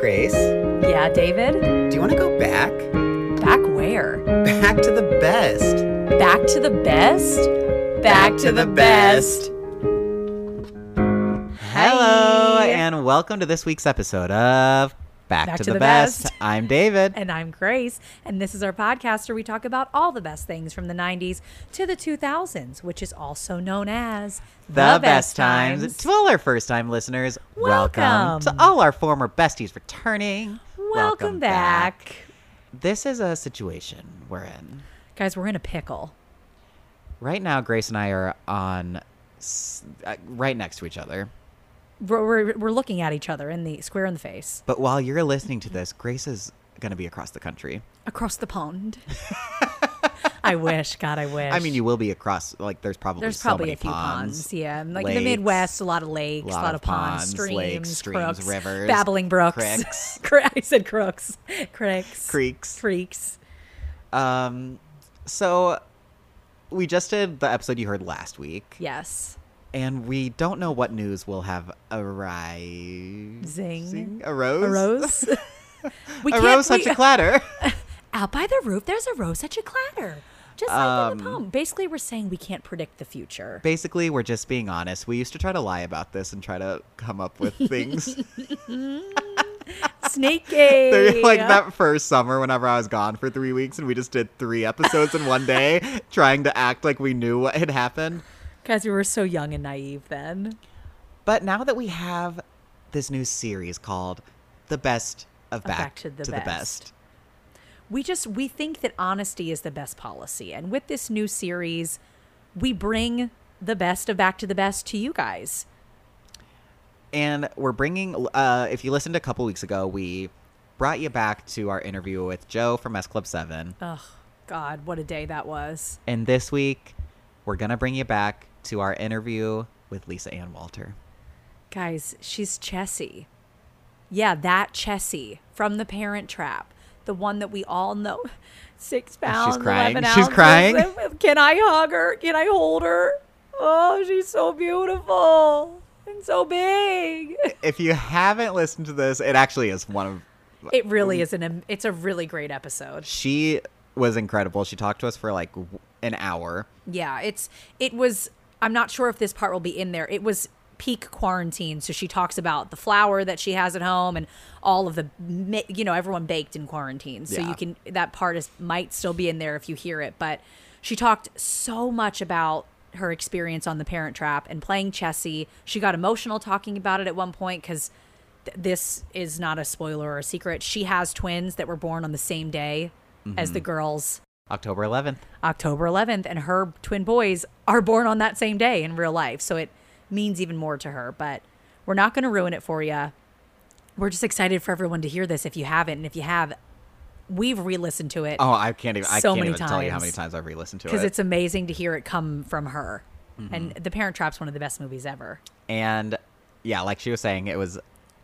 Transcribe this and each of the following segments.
Grace, Yeah, David? do you want to go back? Back where? Back to the best. Back to the best? Back, to, the, best. Hello, Hi. and welcome to this week's episode of Back, to, the, best. I'm David. And I'm Grace, and this is our podcast where we talk about all the best things from the 90s to the 2000s, which is also known as the, best, times. To all our first time listeners, welcome. To all our former besties returning, Welcome, back. This is a situation we're in. Guys, we're in a pickle. Right now, Grace and I are on uh, right next to each other. We're, we're, looking at each other in the square in the face But while you're listening to this, Grace is going to be across the country. across the pond. I wish, God, I wish. I mean, you will be across, like, there's probably There's so probably a few ponds. ponds. Yeah, like in the Midwest, a lot of lakes, a lot, of ponds, streams, lakes, streams, crooks, rivers, babbling brooks, creeks. I said crooks, cricks, creeks. creeks. Um, so we just did the episode you heard last week, Yes, and we don't know what news will have arise. Zing. A rose. a rose. we a rose, such we- a clatter. out by the roof. There's a rose, such a clatter. Just like in the Um, poem. Basically, we're saying we can't predict the future. Basically, we're just being honest. We used to try to lie about this and try to come up with things. They're like that first summer whenever I was gone for three weeks and we just did three episodes in one day, trying to act like we knew what had happened. Guys, we were so young and naive then. But now that we have this new series called The Best of Back, Back to the Best. we just we think that honesty is the best policy and with this new series we bring the best of back to the best to you guys And we're bringing, uh, if you listened a couple weeks ago, we brought you back to our interview with Joe from S Club 7. oh god what a day that was And this week, we're going to bring you back to our interview with Lisa Ann Walter. guys she's chessie yeah that chessie from the parent trap the one that we all know six pounds crying. 11 She's crying. can i hug her can i hold her oh she's so beautiful and so big If you haven't listened to this, it actually is one of it really is an it's a really great episode she was incredible. She talked to us for like an hour. Yeah, it's it was I'm not sure if this part will be in there. It was peak quarantine, so she talks about the flour that she has at home and all of the you know, everyone baked in quarantine. So Yeah. you can that part is might still be in there if you hear it, but she talked so much about her experience on the Parent Trap and playing Chessie. She got emotional talking about it at one point cuz th- this is not a spoiler or a secret. She has twins that were born on the same day as the mm-hmm. girls October 11th. October 11th, and her twin boys are born on that same day in real life. So it means even more to her. But we're not going to ruin it for you. We're just excited for everyone to hear this if you haven't. And if you have, we've re listened to it Oh, I can't even. I So can't many even tell you how many times I've re-listened to it. because it's amazing to hear it come from her. Mm-hmm. And The Parent Trap's one of the best movies ever. and yeah, like she was saying, it was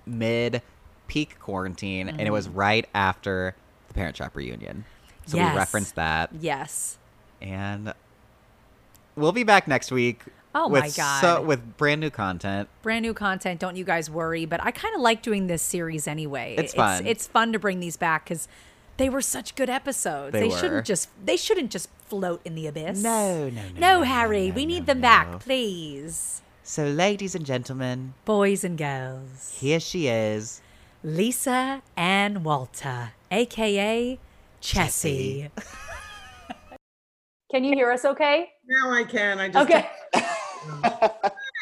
mid peak quarantine, and it was Mm-hmm. right after the Parent Trap reunion. So Yes. we referenced that, Yes. and we'll be back next week. Oh with my God. So, with brand new content. Brand new content. Don't you guys worry. But I kind of like doing this series anyway. It's fun. It's, fun to bring these back because they were such good episodes. They were. shouldn't just. They shouldn't just float in the abyss. No, no, no, No, no, Harry. no, we no, need them back, please. So, ladies and gentlemen, Boys and girls. here she is. Lisa Ann Walter, aka Chessie. Can you hear us okay? Now I can. I just Okay.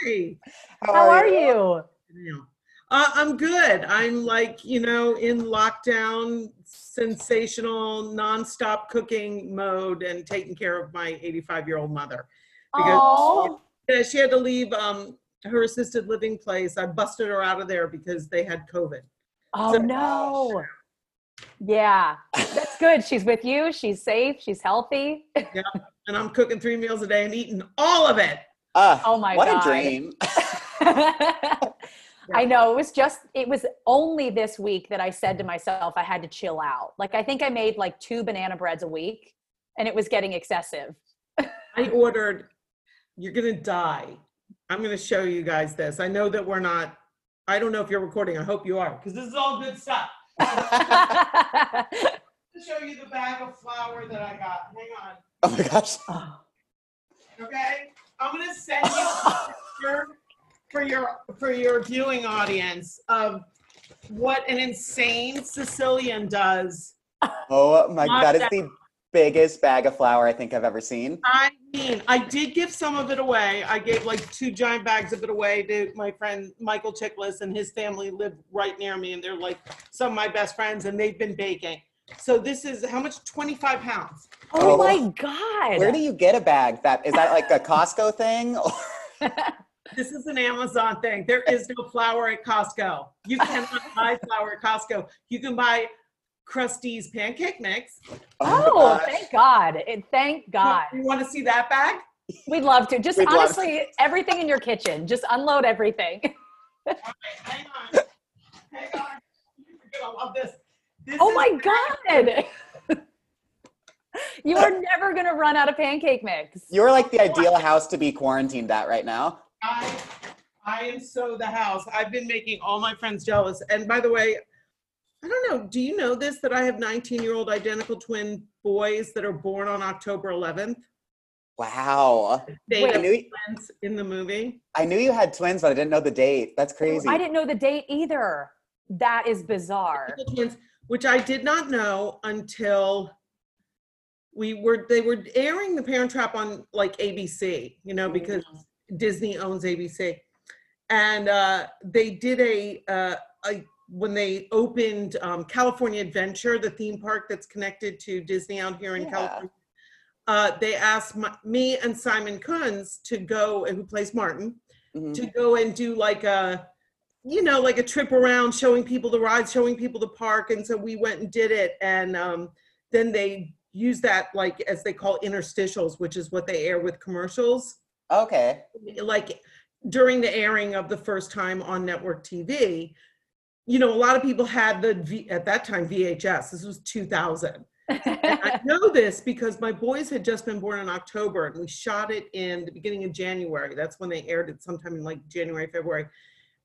Hey, How are you? now. Uh, I'm good. I'm like you know in lockdown, sensational, nonstop cooking mode, and taking care of my 85 year old mother because Oh, yeah, she had to leave um, her assisted living place. I busted her out of there because they had COVID. oh no. Yeah, that's good. She's with you. She's safe. She's healthy. yeah, And I'm cooking three meals a day and eating all of it. Ah, Oh my God. what God. a dream. I know it was just it was only this week that I said to myself I had to chill out. Like I think I made like two banana breads a week and it was getting excessive. I ordered, you're going to die. I'm going to show you guys this. I know that we're not I don't know if you're recording. I hope you are, because this is all good stuff. To show you the bag of flour that I got. Hang on. Oh my gosh. Okay, I'm gonna send you a picture for your for your viewing audience of what an insane Sicilian does. Oh my, god, that is the biggest bag of flour I think I've ever seen. I mean, I did give some of it away. I gave like two giant bags of it away to my friend Michael Chiklis and his family live right near me, and they're like some of my best friends, and they've been baking. So this is how much? 25 pounds. oh Oh. my god. Where do you get a bag that is that like a Costco thing? This is an Amazon thing. There is no flour at Costco. You cannot buy flour at Costco. You can buy Krusteaz pancake mix. Oh, oh my Oh, thank God. It, thank God. You want to see that bag? We'd love to. Just We'd love honestly, everything in your kitchen. Just unload everything. All right, hang on. Hang on. You're gonna love this. This Oh my. God. you are never going to run out of pancake mix. You're like the ideal house to be quarantined at right now. I, I am so the house. I've been making all my friends jealous. And by the way, I don't know. Do you know this that I have 19 year old identical twin boys that are born on October 11th? Wow. They Wait. I knew twins in the movie. I knew you had twins, but I didn't know the date. That's crazy. I didn't know the date either. That is bizarre. Twins, which I did not know until we were they were airing the Parent Trap on like ABC, you know, because Disney owns ABC, and uh, they did a, uh, a when they opened um, California Adventure, the theme park that's connected to Disney out here in Yeah. California. Uh, they asked my, me and Simon Kunz to go, who plays Martin, Mhm. to go and do like a you know like a trip around showing people the rides showing people the park and so we went and did it and um, then they use that like as they call interstitials which is what they air with commercials Okay. like during the airing of the first time on network tv you know a lot of people had the v, at that time vhs this was 2000 and I know this because my boys had just been born in October and we shot it in the beginning of January. That's when they aired it sometime in like January, February.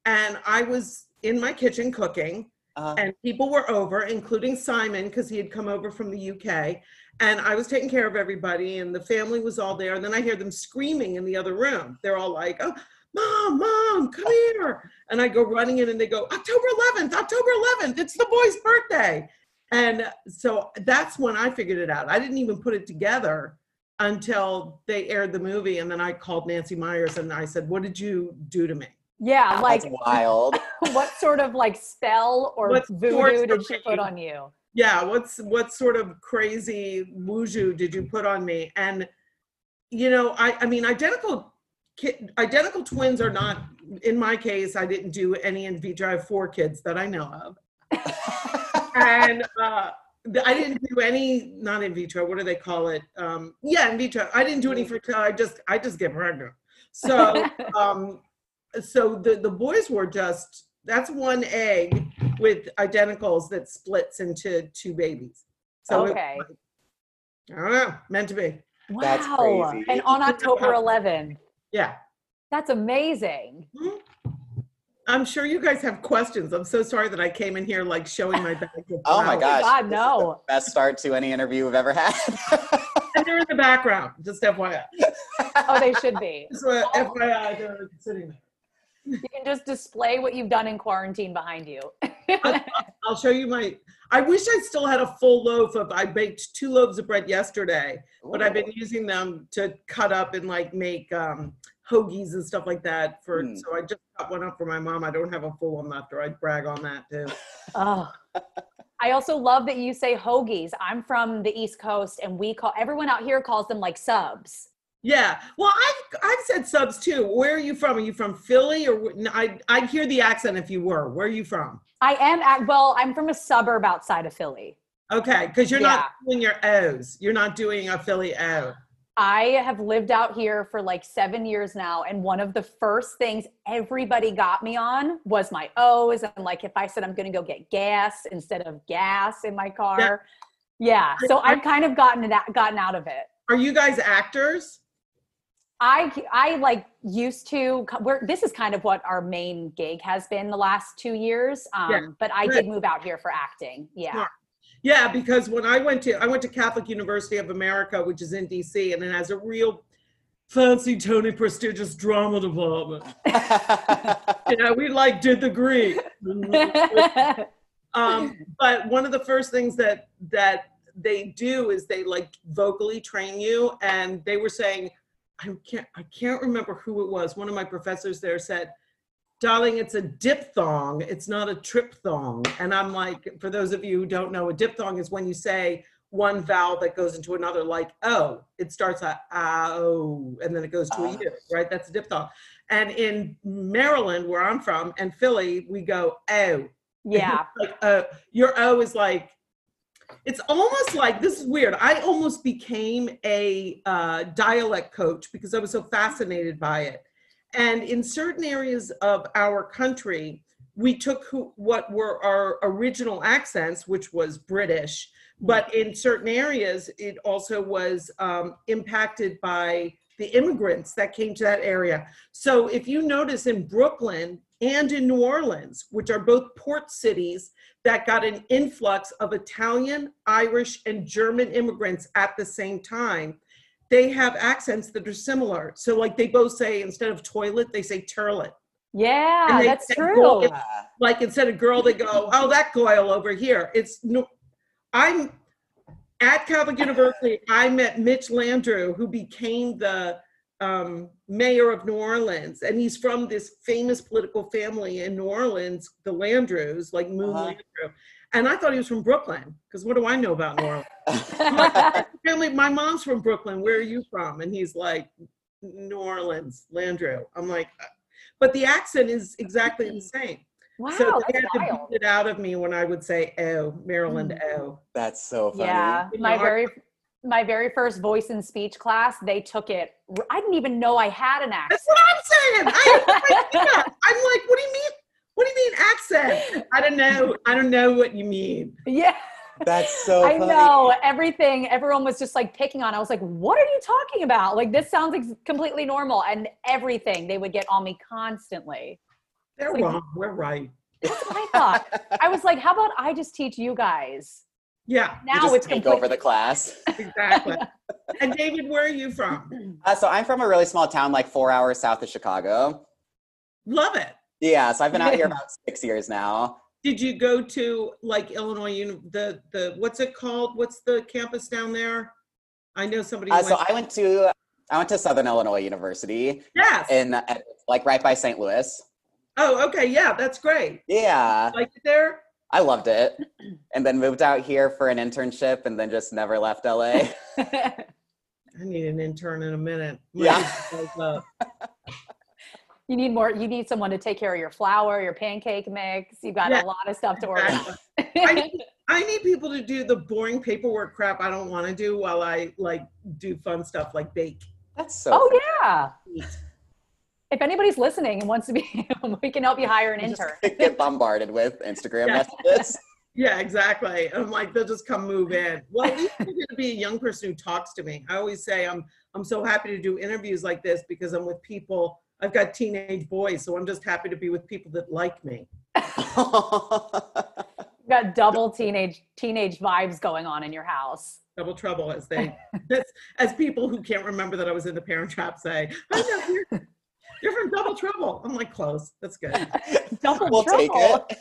And I was in my kitchen cooking Uh, and people were over, including Simon, because he had come over from the UK. And I was taking care of everybody and the family was all there. And then I hear them screaming in the other room. They're all like, oh, mom, mom, come here. And I go running in and they go, October 11th, October 11th, it's the boy's birthday. And so that's when I figured it out. I didn't even put it together until they aired the movie. And then I called Nancy Meyers and I said, What did you do to me? yeah, like that's wild. what sort of like spell or What voodoo sorts did of she put on you? Yeah, what's what sort of crazy wuju did you put on me? And you know, I I mean, identical ki- identical twins are not. In my case, I didn't do any in vitro. I have four kids that I know of, and uh, I didn't do any not in vitro. What do they call it? Um, yeah, in vitro. I didn't do any fertility. I just I just get pregnant. So um, so the the boys were just that's one egg with identicals that splits into two babies. So it- Okay. I don't know, meant to be. wow. That's crazy. And on October 11th. Yeah. That's amazing. I'm sure you guys have questions. I'm so sorry that I came in here like showing my bag. Oh my gosh. God, no. best start to any interview we've ever had. And they're in the background, just FYI. Oh, they should be. Just uh, FYI, they're sitting there. You can just display what you've done in quarantine behind you. I'll show you my. I wish I still had a full loaf of. I baked two loaves of bread yesterday, but I've been using them to cut up and like make um, hoagies and stuff like that. For Hmm. so I just got one up for my mom. I don't have a full one left, or I'd brag on that too. Oh. I also love that you say hoagies. I'm from the East Coast and we call everyone out here calls them like subs. Yeah, well, I've I've said subs too. Where are you from? Are you from Philly or wh- I I hear the accent if you were. Where are you from? I am at, well, I'm from a suburb outside of Philly. Okay, because you're Yeah. not doing your O's. You're not doing a Philly O. I have lived out here for like seven years now. And one of the first things everybody got me on was my O's. And like if I said I'm going to go get gas instead of gas in my car. Yeah. So I've kind of gotten it, gotten out of it. Are you guys actors? I I like used to. We're this is kind of what our main gig has been the last two years. Um, Yeah. but I did move out here for acting. Yeah. Smart. Yeah, because when I went to I went to Catholic University of America, which is in DC, and it has a real fancy, Tony prestigious drama department. You know, we like did the Greek. um, but one of the first things that that they do is they like vocally train you, and they were saying, I can't I can't remember who it was. One of my professors there said, "Darling, it's a diphthong. It's not a triphthong." And I'm like, for those of you who don't know, a diphthong is when you say one vowel that goes into another, like oh, it starts at oh, and then it goes to Ah. a u, right? That's a diphthong. And in Maryland, where I'm from, and Philly, we go oh yeah. like uh your o is like it's almost like this is weird i almost became a uh, dialect coach because i was so fascinated by it and in certain areas of our country we took who, what were our original accents which was british but in certain areas it also was um, impacted by the immigrants that came to that area so if you notice in brooklyn and in new orleans which are both port cities that got an influx of Italian, Irish, and German immigrants at the same time. They have accents that are similar. So, like, they both say instead of toilet, they say turlet. Yeah, that's true. Like, instead of girl, they go, oh, that goyle over here. It's no, I'm at Catholic University. I met Mitch Landrieu, who became the um, mayor of New Orleans, and he's from this famous political family in New Orleans, the Landrieus, like Moon Uh-huh. Landrieu. And I thought he was from Brooklyn, because what do I know about New Orleans? I'm family, my mom's from Brooklyn. Where are you from? And he's like, New Orleans, Landrieu. I'm like, "Uh," but the accent is exactly the same. wow, so they that's had to wild. beat it out of me when I would say, "Oh, Maryland, oh." That's so funny. Yeah, You my know, very my very first voice and speech class, they took it. I didn't even know I had an accent. That's what I'm saying. I, I, I'm like, what do you mean? What do you mean accent? I don't know. I don't know what you mean. Yeah, That's so I funny. know everything. Everyone was just like picking on. I was like, "What are you talking about? Like this sounds like completely normal." And everything they would get on me constantly. They're Like- wrong. We're right. That's what I thought. I was like, "How about I just teach you guys?" Yeah, Now just it's take complete- over the class. exactly. and David, where are you from? Uh, so I'm from a really small town, like four hours south of Chicago. Love it. Yeah, so I've been out here about six years now. Did you go to like Illinois? Uni- the the what's it called? What's the campus down there? I know somebody. Uh, went, so I went to I went to Southern Illinois University yes. in uh, like right by St. Louis. oh, okay. Yeah, that's great. Yeah, Like it there? I loved it, and then moved out here for an internship, and then just never left LA. I need an intern in a minute. Yeah. Like, you need more. You need someone to take care of your flour, your pancake mix. You've got Yeah, a lot of stuff to organize. I need, I need people to do the boring paperwork crap I don't want to do while I like do fun stuff like bake. That's so. oh funny. yeah. If anybody's listening and wants to be, we can help you hire an Just intern. get bombarded with Instagram Yeah. messages. Yeah, exactly. I'm like, they'll just come move in. Well, at least you're going to be a young person who talks to me. I always say I'm I'm so happy to do interviews like this because I'm with people. I've got teenage boys, so I'm just happy to be with people that like me. You've got double teenage teenage vibes going on in your house. Double trouble, as they as, as people who can't remember that I was in the Parent Trap say. I know you're, you're from Double Trouble. I'm like, close. That's good. Double we'll take trouble. it.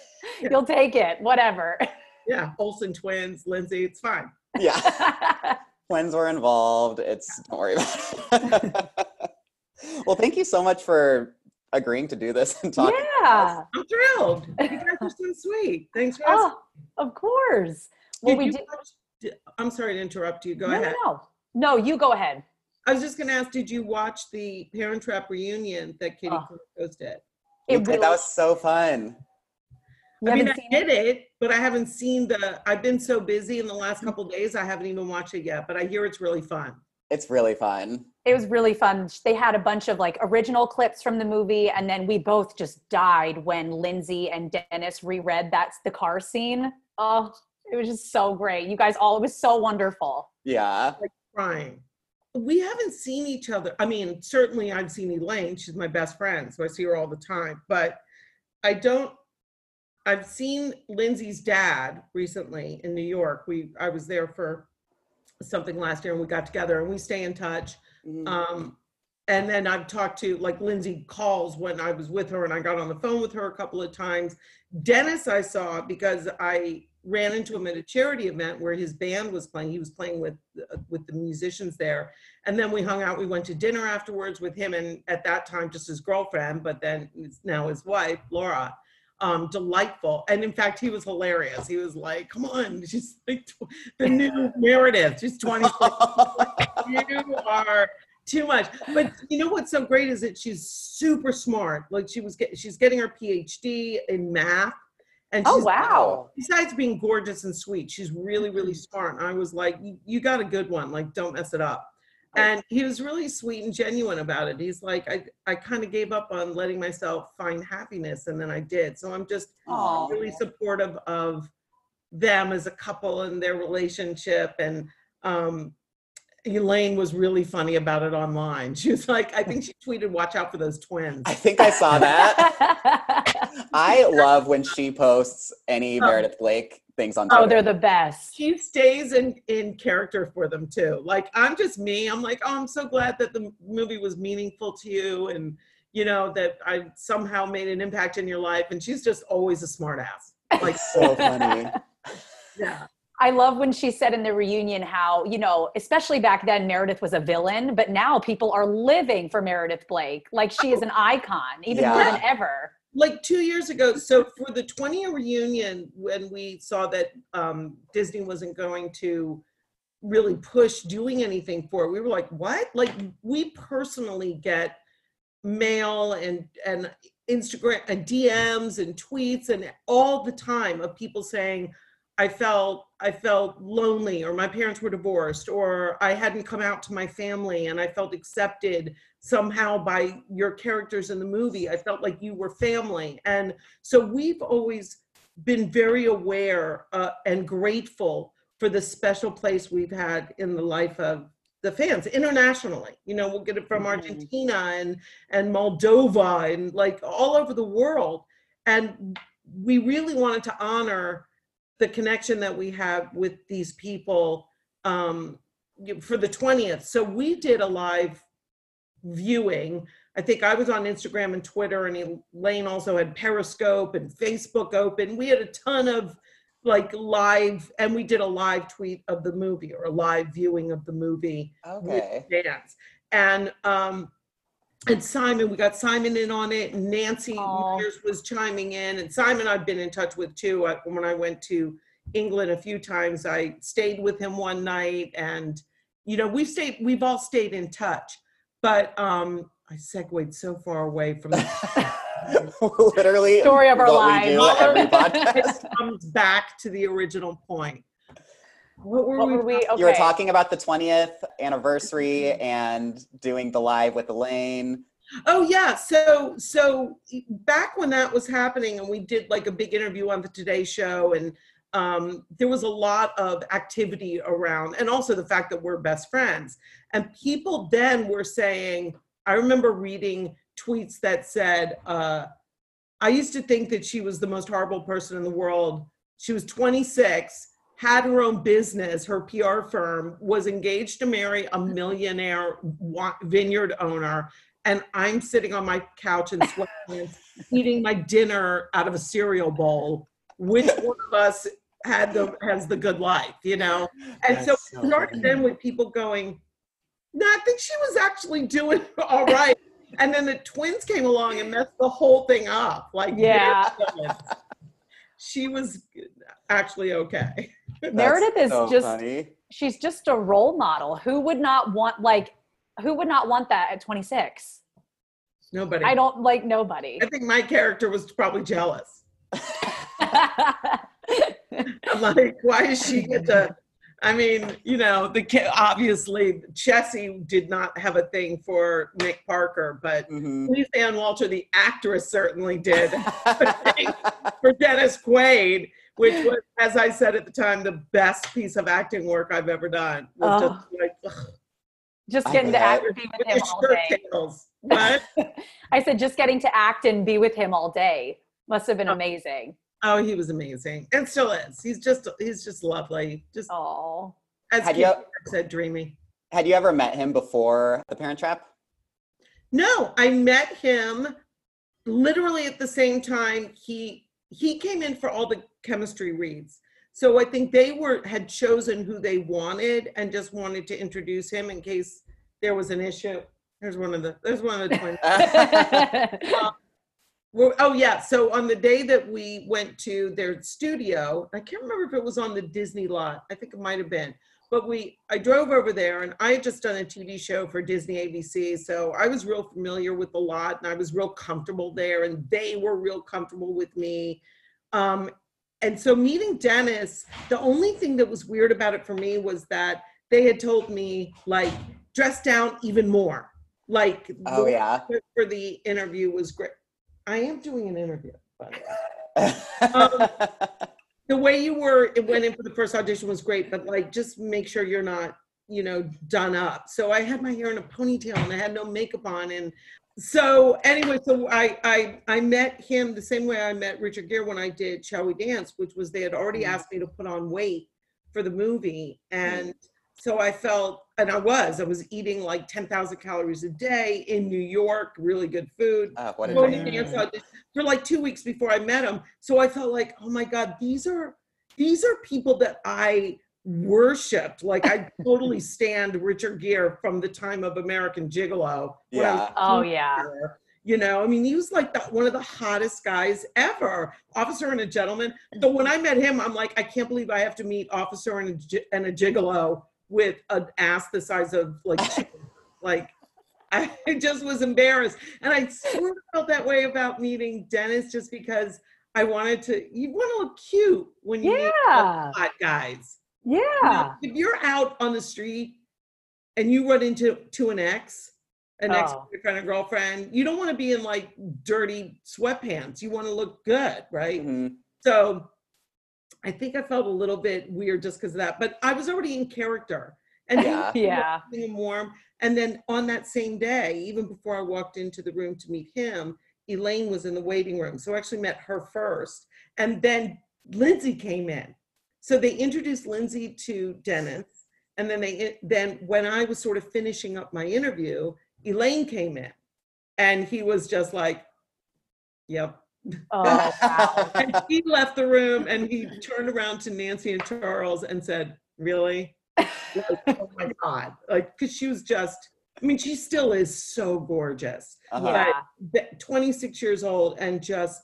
You'll take it, whatever. Yeah, Olsen twins, Lindsay. It's fine. Yeah. twins were involved. It's don't worry about it. Well, thank you so much for agreeing to do this and talking. yeah. I'm thrilled. You guys are so sweet. Thanks for asking. Oh, of course. Well, Did we did. watch- I'm sorry to interrupt you. Go no, ahead. no, no. No, you go ahead. I was just going to ask, did you watch the Parent Trap reunion that Katie ah. Oh. Couric hosted? We It did- that was so fun. You I mean, I haven't did it, but I haven't seen the. I've been so busy in the last mm. couple days, I haven't even watched it yet. But I hear it's really fun. It's really fun. It was really fun. They had a bunch of like original clips from the movie, and then we both just died when Lindsay and Dennis reread that's the car scene. Oh, it was just so great. You guys all, it was so wonderful. Yeah. Crying. we haven't seen each other. I mean, certainly I've seen Elaine. She's my best friend, so I see her all the time. But I don't. I've seen Lindsay's dad recently in New York. We I was there for something last year, and we got together, and we stay in touch. Mhm. Um, and then I've talked to like Lindsay calls when I was with her, and I got on the phone with her a couple of times. Dennis, I saw because I ran into him at a charity event where his band was playing. He was playing with uh, with the musicians there, and then we hung out. We went to dinner afterwards with him, and at that time just his girlfriend, but then it's now his wife, Laura. Um, delightful, and in fact, he was hilarious. He was like, "Come on, she's like tw- the new Meredith. She's 26. you are too much." But you know what's so great is that she's super smart. Like she was, get, she's getting her PhD in math. And Oh wow. besides being gorgeous and sweet, she's really, really smart. And I was like, "You- you got a good one. Like, don't mess it up. And he was really sweet and genuine about it. He's like, I, I kind of gave up on letting myself find happiness, and then I did. So I'm just Aw. really supportive of them as a couple and their relationship. And um, Elaine was really funny about it online. She was like, I think she tweeted, "Watch out for those twins." I think I saw that. I love when she posts any Oh. Meredith Blake things on Twitter. oh, they're the best. she stays in in character for them too like i'm just me i'm like oh i'm so glad that the movie was meaningful to you and you know that i somehow made an impact in your life and she's just always a smart ass like so funny. yeah I love when she said in the reunion how, you know, especially back then, Meredith was a villain, but now people are living for Meredith Blake. Like she is an icon, even more than ever. Like two years ago so for the 20 year reunion when we saw that um, disney wasn't going to really push doing anything for it we were like what? Like we personally get mail and and instagram and dms and tweets and all the time of people saying i felt i felt lonely or my parents were divorced or i hadn't come out to my family and i felt accepted somehow by your characters in the movie. I felt like you were family. And so we've always been very aware uh, and grateful for the special place we've had in the life of the fans internationally. You know, we'll get it from Mhm. Argentina and and Moldova and like all over the world. And we really wanted to honor the connection that we have with these people um, for the 20th. So we did a live viewing. I think I was on Instagram and Twitter, and Elaine also had Periscope and Facebook open. We had a ton of like live, and we did a live tweet of the movie or a live viewing of the movie Okay. with dance. And um, and Simon, we got Simon in on it. and Nancy Aw. Meyers was chiming in, and Simon I've been in touch with too. I, when I went to England a few times, I stayed with him one night, and you know we've stayed, we've all stayed in touch. But um, I segued so far away from Literally, Story of our what we do lives. it comes back to the original point. What were What we? were we? Okay. You were talking about the 20th anniversary and doing the live with Elaine. Oh yeah, so so back when that was happening, and we did like a big interview on the Today Show, and um, there was a lot of activity around, and also the fact that we're best friends. And people then were saying, I remember reading tweets that said, uh, "I used to think that she was the most horrible person in the world. She was 26." Had her own business, her PR firm, was engaged to marry a millionaire vineyard owner, and I'm sitting on my couch in sweatpants eating my dinner out of a cereal bowl. Which one of us had the has the good life, you know? And so That's it so started funny. then with people going, No, I think she was actually doing all right. And then the twins came along and messed the whole thing up. Like, Yeah. she was actually okay. Meredith is so just funny. she's just a role model. Who would not want like who would not want that at 26? Nobody. I don't like nobody. I think my character was probably jealous. I'm like, why does she get to? I mean, you know, the ki- obviously Chessie did not have a thing for Nick Parker, but Mhm. Lisa Ann Walter, the actress, certainly did for Dennis Quaid, which was, as I said at the time, the best piece of acting work I've ever done. Was Oh. just like, ugh. Just getting to act and be with With him all day. tails. What? I said just getting to act and be with him all day must have been Oh. amazing. Oh, he was amazing, and still is. He's just he's just lovely. Just Oh, as Had Kate you- said, dreamy. Had you ever met him before The Parent Trap? No, I met him literally at the same time he he came in for all the chemistry reads. So I think they were had chosen who they wanted and just wanted to introduce him in case there was an issue. There's one of the there's one of the twins. Um, Well, oh yeah. So on the day that we went to their studio, I can't remember if it was on the Disney lot. I think it might have been. But we, I drove over there, and I had just done a TV show for Disney ABC, so I was real familiar with the lot, and I was real comfortable there, and they were real comfortable with me. Um, and so meeting Dennis, the only thing that was weird about it for me was that they had told me like dress down even more. Like Oh yeah. for the interview was great. I am doing an interview, by the way. Um, The way you were, it went in for the first audition was great, but like, just make sure you're not, you know, done up. So I had my hair in a ponytail and I had no makeup on, and so anyway, so I I I met him the same way I met Richard Gere when I did Shall We Dance, which was they had already Mhm. asked me to put on weight for the movie, and so I felt, and I was, I was eating like 10,000 calories a day in New York, really good food Oh, what a going dream. to dance audition for like two weeks before I met him. So I felt like, oh my God, these are these are people that I worshipped. Like I totally stand Richard Gere from the time of American Gigolo. when I was Yeah. oh yeah. teenager. You know, I mean, he was like the, one of the hottest guys ever, officer and a gentleman. So when I met him, I'm like, I can't believe I have to meet officer and a, gi- and a gigolo with an ass the size of like, like I just was embarrassed. And I sort of felt that way about meeting Dennis just because I wanted to, you want to look cute when you meet hot guys. You know, Yeah. if you're out on the street and you run into to an ex, an ex Oh. boyfriend or girlfriend, you don't want to be in like dirty sweatpants. You want to look good, right? Mhm. So I think I felt a little bit weird just because of that, but I was already in character. And Yeah. Yeah. keeping him warm. And then on that same day, even before I walked into the room to meet him, Elaine was in the waiting room. So I actually met her first. And then Lindsay came in. So they introduced Lindsay to Dennis. And then they then when I was sort of finishing up my interview, Elaine came in. And he was just like, Yep. Oh wow. And he left the room and he turned around to Nancy and Charles and said, Really? Like, oh my God. Like, because she was just, I mean, she still is so gorgeous. Uh-huh. Yeah. But 26 years old and just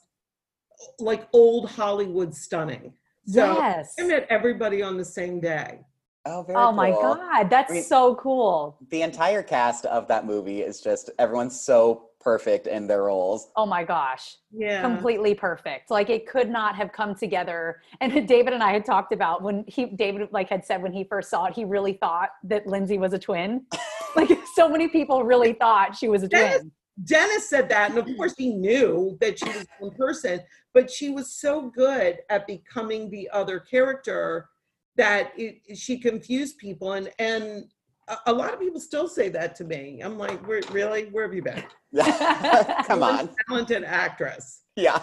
like old Hollywood stunning. So yes. I met everybody on the same day. Oh, very Oh my cool. God. That's I mean- so cool. The entire cast of that movie is just everyone's so perfect in their roles. Oh my gosh. Yeah. completely perfect. Like it could not have come together. And David and I had talked about when he David like had said when he first saw it, he really thought that Lindsay was a twin. like so many people really thought she was a Yes. twin. Dennis said that, and of course he knew that she was one person, but she was so good at becoming the other character that it, she confused people, and and a, a lot of people still say that to me. I'm like, Where, really? Where have you been? Come You're a on. talented actress. Yeah.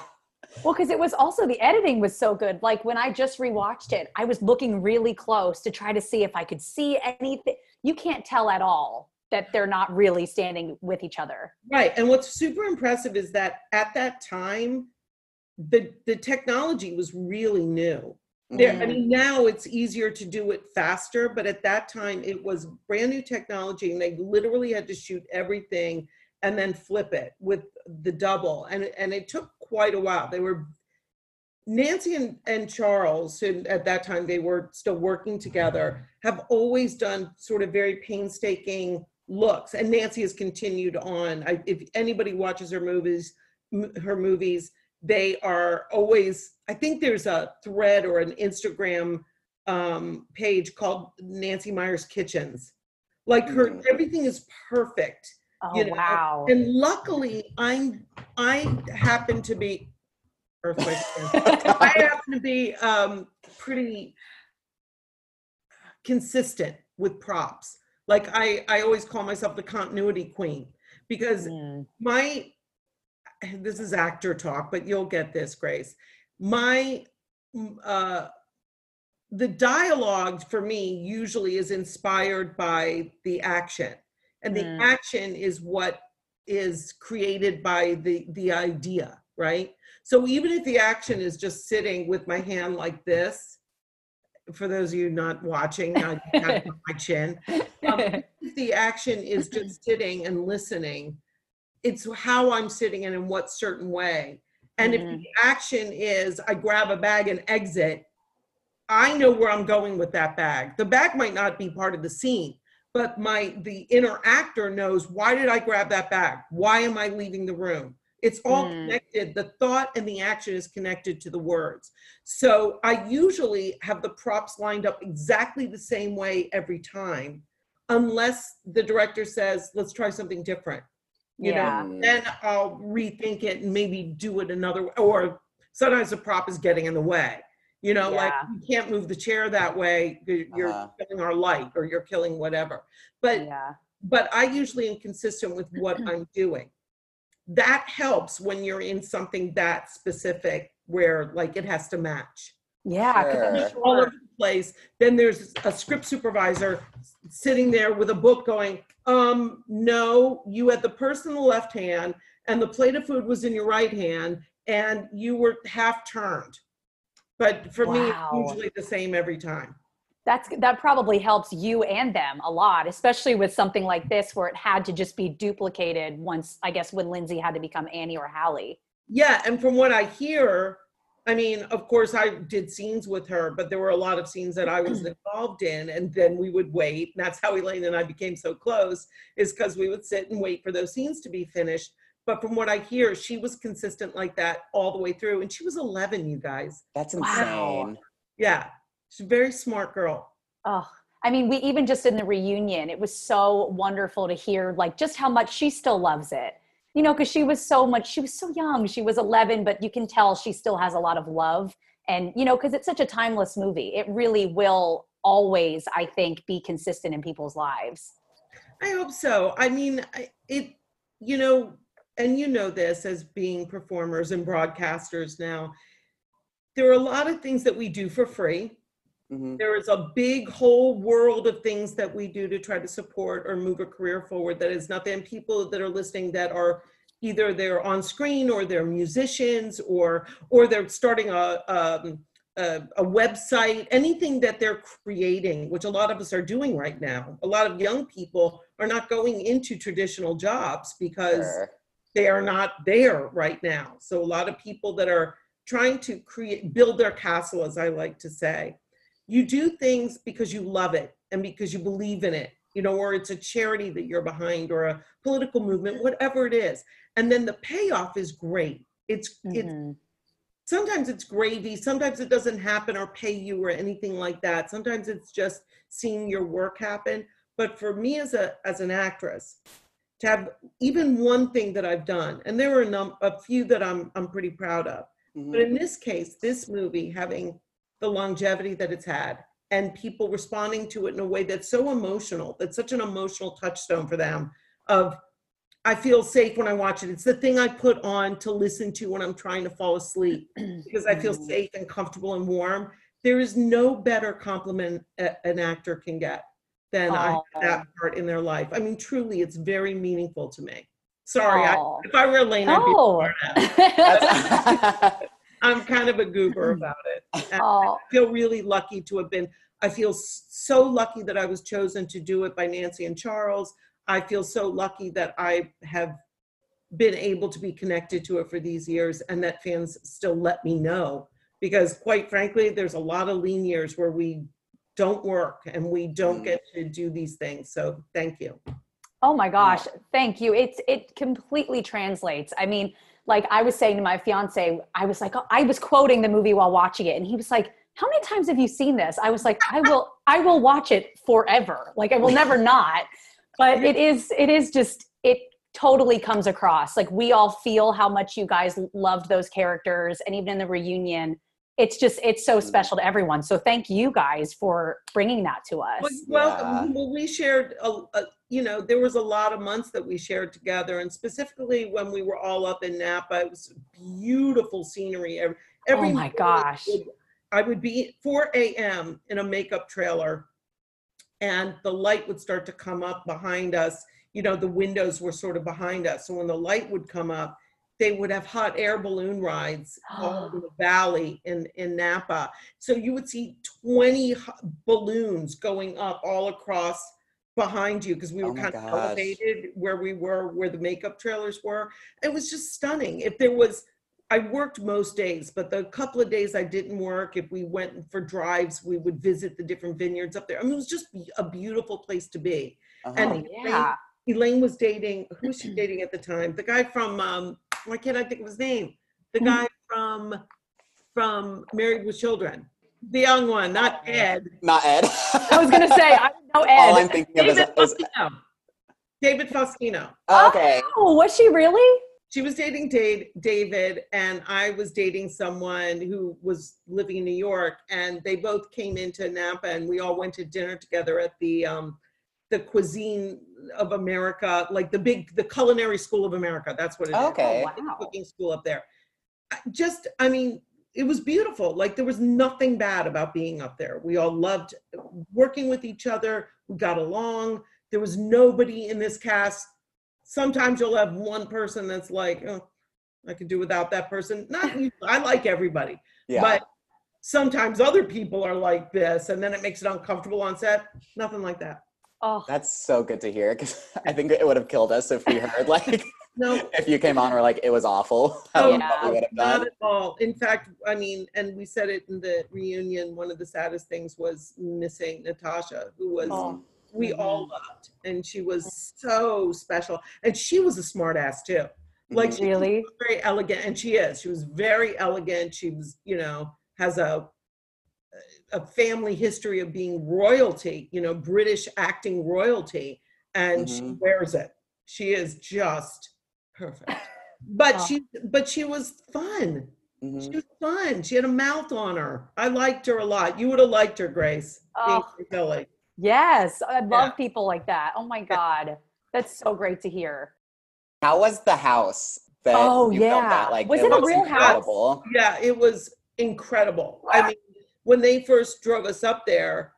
Well, because it was also the editing was so good. Like when I just rewatched it, I was looking really close to try to see if I could see anything. You can't tell at all that they're not really standing with each other. Right, and what's super impressive is that at that time, the the technology was really new. There, I Mhm. mean, now it's easier to do it faster, but at that time it was brand new technology, and they literally had to shoot everything and then flip it with the double, and and it took quite a while. They were Nancy and, and Charles, who at that time they were still working together, have always done sort of very painstaking looks, and Nancy has continued on. I, if anybody watches her movies, m- her movies, they are always i think there's a thread or an instagram um, page called nancy meyers kitchens like her Mm. everything is perfect Oh You know, wow. and luckily i'm i happen to be earthquake i happen to be um, pretty consistent with props Like I, I always call myself the continuity queen because Mm. my this is actor talk, but you'll get this, Grace. My mm, uh the dialogue for me usually is inspired by the action. And the Mm. action is what is created by the the idea, right? So even if the action is just sitting with my hand like this, for those of you not watching, I have my chin. Um, if the action is just sitting and listening, it's how I'm sitting and in what certain way. And if the action is I grab a bag and exit, I know where I'm going with that bag. The bag might not be part of the scene, but my the inner actor knows why did I grab that bag? Why am I leaving the room? It's all Mm. connected. The thought and the action is connected to the words. So I usually have the props lined up exactly the same way every time, unless the director says, let's try something different. You Yeah. know, then I'll rethink it and maybe do it another way. Or sometimes the prop is getting in the way. You know, like you can't move the chair that way. you- You're Uh-huh. killing our light or you're killing whatever. But yeah. but I usually am consistent with what I'm doing. That helps when you're in something that specific where like it has to match. yeah Sure. All over the place. Then there's a script supervisor sitting there with a book going, um, no, you had the purse in the left hand and the plate of food was in your right hand and you were half turned. But for me, it's usually the same every time. that's that probably helps you and them a lot especially with something like this where it had to just be duplicated once i guess when lindsay had to become annie or hallie Yeah, and from what I hear, I mean, of course, I did scenes with her, but there were a lot of scenes that I was mm. involved in, and then we would wait. And that's how Elaine and I became so close, is because we would sit and wait for those scenes to be finished. But from what I hear, she was consistent like that all the way through, and she was 11, you guys. That's insane. Wow. insane. Yeah, she's a very smart girl. oh i mean we even just in the reunion it was so wonderful to hear like just how much she still loves it you know because she was so much she was so young she was 11 but you can tell she still has a lot of love and you know because it's such a timeless movie it really will always i think be consistent in people's lives I hope so. I mean, it, you know, and you know this as being performers and broadcasters now, there are a lot of things that we do for free. Mhm. There is a big whole world of things that we do to try to support or move a career forward that is nothing. People that are listening that are either they're on screen or they're musicians or or they're starting a um, a, a website, anything that they're creating, which a lot of us are doing right now. A lot of young people are not going into traditional jobs because Sure. they are not there right now. So a lot of people that are trying to create build their castle as I like to say. You do things because you love it and because you believe in it, you know, or it's a charity that you're behind or a political movement, whatever it is. And then the payoff is great. It's it's Mhm. sometimes it's gravy sometimes it doesn't happen or pay you or anything like that sometimes it's just seeing your work happen but for me as a as an actress to have even one thing that i've done and there are a, num- a few that i'm i'm pretty proud of Mhm. but in this case this movie having the longevity that it's had and people responding to it in a way that's so emotional that's such an emotional touchstone for them of I feel safe when I watch it. It's the thing I put on to listen to when I'm trying to fall asleep because I feel Mhm. safe and comfortable and warm. There is no better compliment a- an actor can get than I that part in their life. I mean, truly, it's very meaningful to me. Sorry, I, if I were Elaine, I'd be No. fired up. That's- I'm kind of a goober about it. Oh, I feel really lucky to have been. I feel so lucky that I was chosen to do it by Nancy and Charles. I feel so lucky that I have been able to be connected to it for these years and that fans still let me know. Because quite frankly, there's a lot of lean years where we don't work and we don't Mm. get to do these things. So thank you. Oh my gosh, thank you. It's it completely translates. I mean, like I was saying to my fiance, I was like, I was quoting the movie while watching it, and he was like, "How many times have you seen this?" I was like, "I will, I will watch it forever. Like I will never not." But it is, it is just, it totally comes across. Like we all feel how much you guys loved those characters, and even in the reunion, it's just it's so Mm. special to everyone. So thank you guys for bringing that to us. Well, Yeah. well, we shared, a, a, you know, there was a lot of months that we shared together, and specifically when we were all up in Napa, it was beautiful scenery. Every, every Oh my gosh. would- I would be 4 a.m. in a makeup trailer, and the light would start to come up behind us. You know, the windows were sort of behind us, so when the light would come up, they would have hot air balloon rides all in the valley in in Napa. So you would see 20 balloons going up all across behind you because we Oh were my kind of elevated where we were, where the makeup trailers were. It was just stunning. If there was, I worked most days, but the couple of days I didn't work, if we went for drives, we would visit the different vineyards up there. I mean, it was just a beautiful place to be. Uh-huh. And- Oh, yeah. Elaine was dating, who was she dating at the time? The guy from, um, why can't I think of his name? The Hmm. guy from, from Married with Children. The young one, not Ed. Not Ed. I was gonna say I don't know All I'm Ed. thinking of is, David is Faustino. David Faustino. oh, okay. Oh, was she really? She was dating Dave, David, and I was dating someone who was living in New York, and they both came into Napa, and we all went to dinner together at the um, the cuisine of America, like the big the culinary school of America. That's what it is. Okay. Oh, wow. cooking school up there. Just, I mean, it was beautiful. Like there was nothing bad about being up there. We all loved working with each other. We got along. There was nobody in this cast. Sometimes you'll have one person that's like, oh, I could do without that person. Not, you- I like everybody, Yeah. but sometimes other people are like this, and then it makes it uncomfortable on set. Nothing like that. Oh, That's so good to hear because I think it would have killed us if we heard like No, if you came on and were like it was awful. Oh, don't know what we would have Not done. at all. In fact, I mean, and we said it in the reunion, one of the saddest things was missing Natasha, who was, Oh. we all loved. And she was so special. And she was a smart ass too. Like she was Really? very elegant. And she is. She was very elegant. She was, you know, has a a family history of being royalty, you know, British acting royalty. And she Mhm. wears it. She is just perfect. But Oh. she but she was fun. Mhm. She was fun. She had a mouth on her. I liked her a lot. You would have liked her, Grace. Oh. from Philly. yes. I love Yeah. people like that. Oh my God. That's so great to hear. How was the house that Oh, you yeah. at? Like Was it a looks real house? Yeah, it was incredible. I mean, when they first drove us up there,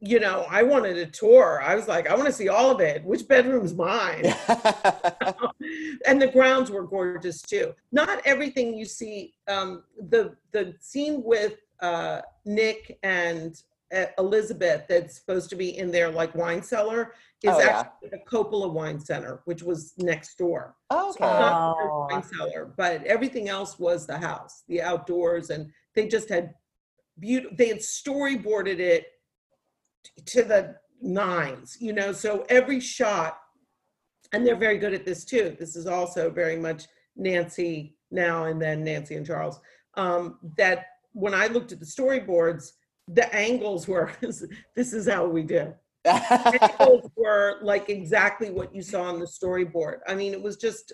you know, I wanted a tour. I was like, I want to see all of it. Which bedroom's mine? and the grounds were gorgeous too. Not everything you see. Um, the the scene with uh, Nick and uh, Elizabeth that's supposed to be in their like wine cellar is Oh, yeah. actually a Coppola Wine Center, which was next door. Okay. Not their Oh. wine cellar, but everything else was the house, the outdoors, and they just had beautiful. They had storyboarded it to the nines, you know. So every shot, and they're very good at this too. This is also very much Nancy now and then Nancy and Charles. Um, that when I looked at the storyboards, the angles were this is how we do angles were like exactly what you saw on the storyboard. I mean, it was just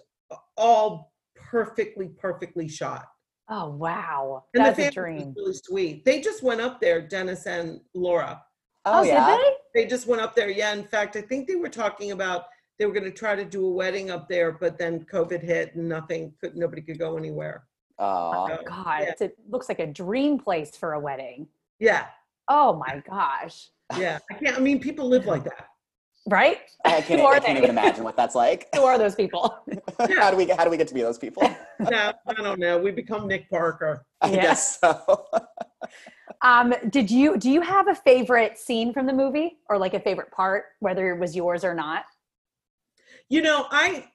all perfectly, perfectly shot. Oh wow. And That's the a dream. really sweet. They just went up there, Dennis and Laura. Oh, oh yeah. did they? They just went up there. Yeah, in fact, I think they were talking about they were going to try to do a wedding up there, but then COVID hit and nothing could nobody could go anywhere. Oh, So, God, yeah. it looks like a dream place for a wedding. Yeah, Oh my gosh. yeah. I can't. I mean, people live like that. Right? I can't, Who are I can't they? even imagine what that's like. Who are those people? how do we get how do we get to be those people? No, I don't know. We become Nick Parker. I Yeah. guess so. Um, did you do you have a favorite scene from the movie or like a favorite part, whether it was yours or not? You know, I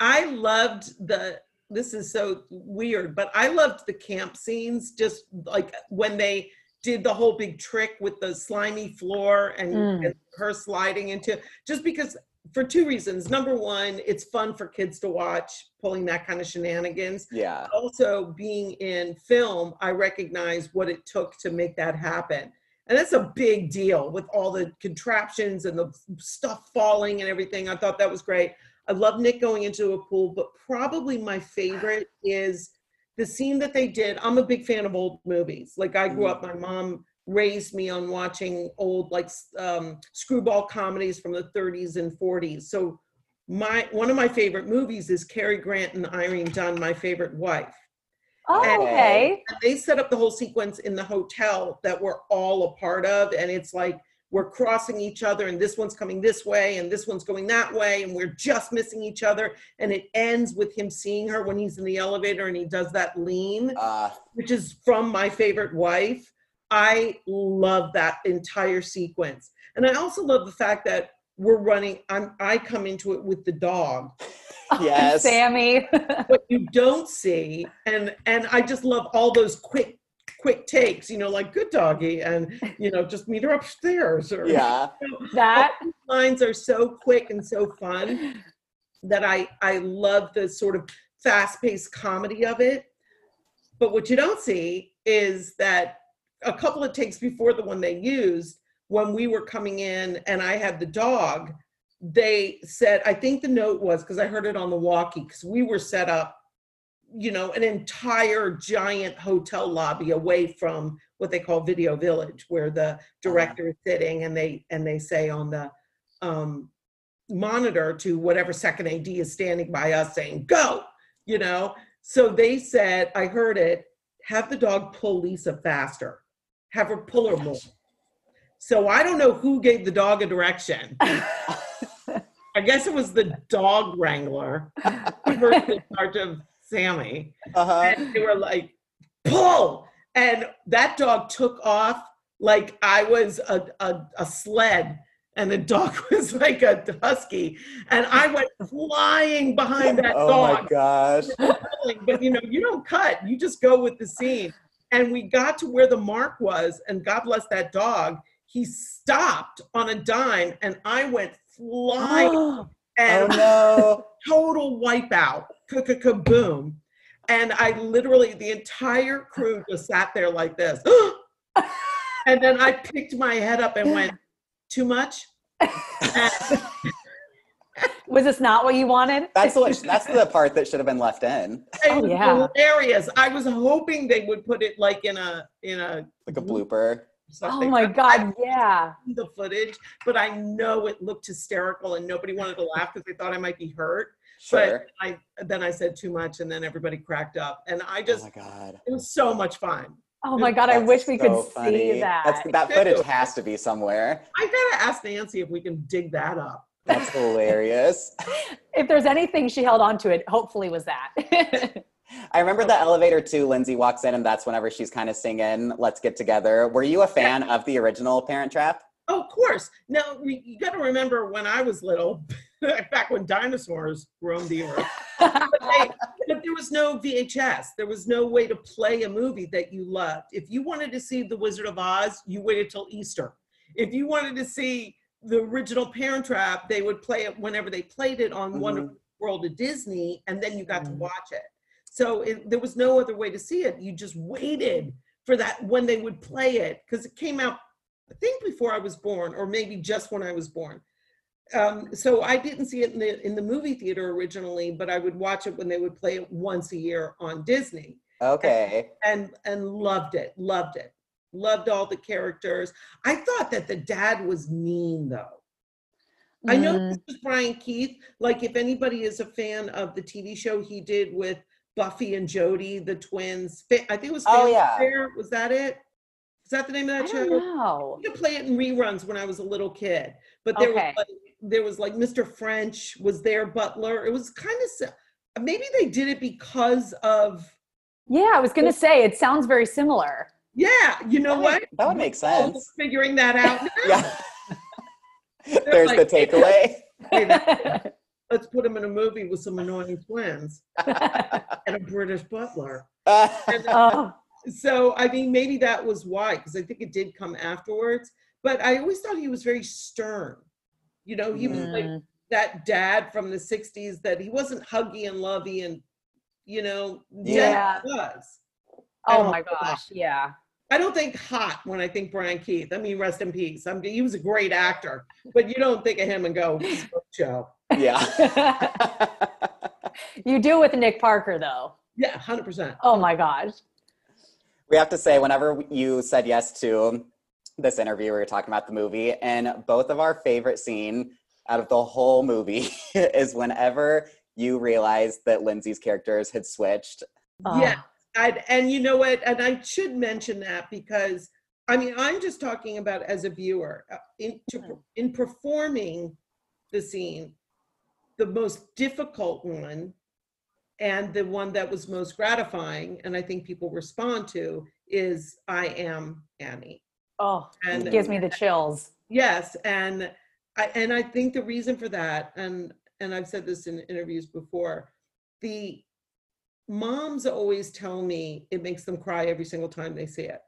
I loved the this is so weird, but I loved the camp scenes just like when they did the whole big trick with the slimy floor and, Mm. and her sliding into just because for two reasons. Number one, it's fun for kids to watch pulling that kind of shenanigans. yeah. Also, being in film, I recognize what it took to make that happen. And that's a big deal with all the contraptions and the stuff falling and everything. I thought that was great. I love Nick going into a pool, but probably my favorite is the scene that they did, I'm a big fan of old movies. Like I grew Mhm. up, my mom raised me on watching old like um, screwball comedies from the 30s and 40s. So my one of my favorite movies is Cary Grant and Irene Dunne, my favorite wife. Oh, okay. And they set up the whole sequence in the hotel that we're all a part of, and it's like we're crossing each other, and this one's coming this way, and this one's going that way, and we're just missing each other. And it ends with him seeing her when he's in the elevator and he does that lean Uh, which is from my favorite wife. I love that entire sequence. And I also love the fact that we're running, I'm, I come into it with the dog. Yes. Sammy. What you don't see, and and I just love all those quick, quick takes, you know, like good doggy, and you know, just meet her upstairs. Or yeah. that lines are so quick and so fun that I I love the sort of fast-paced comedy of it. But what you don't see is that a couple of takes before the one they used, when we were coming in and I had the dog, they said, I think the note was because I heard it on the walkie, because we were set up, you know, an entire giant hotel lobby away from what they call Video Village, where the director is sitting and they and they say on the um, monitor to whatever second AD is standing by us saying, go, you know. So they said, I heard it, have the dog pull Lisa faster, have her pull her more. So I don't know who gave the dog a direction. I guess it was the dog wrangler who was in charge of Sammy. Uh-huh. And they were like, pull! And that dog took off like I was a, a, a sled and the dog was like a husky. And I went flying behind that Oh dog Oh my gosh. but you know, you don't cut, you just go with the scene. And we got to where the mark was, and God bless that dog. He stopped on a dime, and I went flying Oh and no. total wipeout, kaboom. And I literally, the entire crew just sat there like this. and then I picked my head up and went, too much? Was this not what you wanted? That's what that's the part that should have been left in. it Oh, was yeah. hilarious. I was hoping they would put it like in a in a Like a blooper. Oh something. my I- God, yeah. The footage, but I know it looked hysterical and nobody wanted to laugh because they thought I might be hurt. Sure. But I then I said too much and then everybody cracked up. And I Oh just my god. it was so much fun. Oh my God, I wish we could funny. see that. That's, that footage has to be somewhere. I gotta ask Nancy if we can dig that up. That's hilarious. if there's anything she held on to it, hopefully was that. I remember the elevator too. Lindsay walks in, and that's whenever she's kind of singing "Let's Get Together." Were you a fan of the original Parent Trap? Oh, of course. Now we- you got to remember when I was little, back when dinosaurs roamed the earth. but, they- but there was no VHS. There was no way to play a movie that you loved. If you wanted to see The Wizard of Oz, you waited till Easter. If you wanted to see the original Parent Trap, they would play it whenever they played it on Wonderful World of Disney, and then you got to Mhm. watch it. So it, there was no other way to see it. You just waited for that when they would play it because it came out, I think, before I was born, or maybe just when I was born. Um, so I didn't see it in the in the movie theater originally, but I would watch it when they would play it once a year on Disney, Okay. and and loved it, loved it, loved all the characters. I thought that the dad was mean though. I know Mm. this is Brian Keith. Like, if anybody is a fan of the TV show he did with Buffy and Jody, the twins, I think it was. Oh, Family yeah. Affair. Was that it? Is that the name of I that show? don't know. I used to play it in reruns when I was a little kid, but there Okay. was like, there was like Mr. French was their butler. It was kind of maybe they did it because of Yeah, I was gonna say it sounds very similar. yeah. You know That what? would- that would make sense. Figuring that out. now. Yeah. There's the takeaway. Hey, Let's put him in a movie with some annoying twins and a British butler. And, uh, oh, so I mean, maybe that was why, because I think it did come afterwards. But I always thought he was very stern. You know, he was like Mm. that dad from the 60s that he wasn't huggy and lovey and you know Yeah. Jen was oh my know. gosh, yeah. i don't think hot when i think brian keith i mean rest in peace i mean he was a great actor but you don't think of him and go Joe. yeah. you do with Nick Parker though. Yeah, hundred percent. Oh my gosh. We have to say, whenever you said yes to this interview, we were talking about the movie, and both of our favorite scene out of the whole movie is whenever you realized that Lindsay's characters had switched. Oh, Yeah. And, and you know what? And I should mention that because I mean, I'm just talking about as a viewer uh, in to, in performing the scene, the most difficult one, and the one that was most gratifying, and I think people respond to is "I am Annie." Oh, And it gives me the chills. Yes, and I and I think the reason for that, and and I've said this in interviews before, the moms always tell me it makes them cry every single time they see it,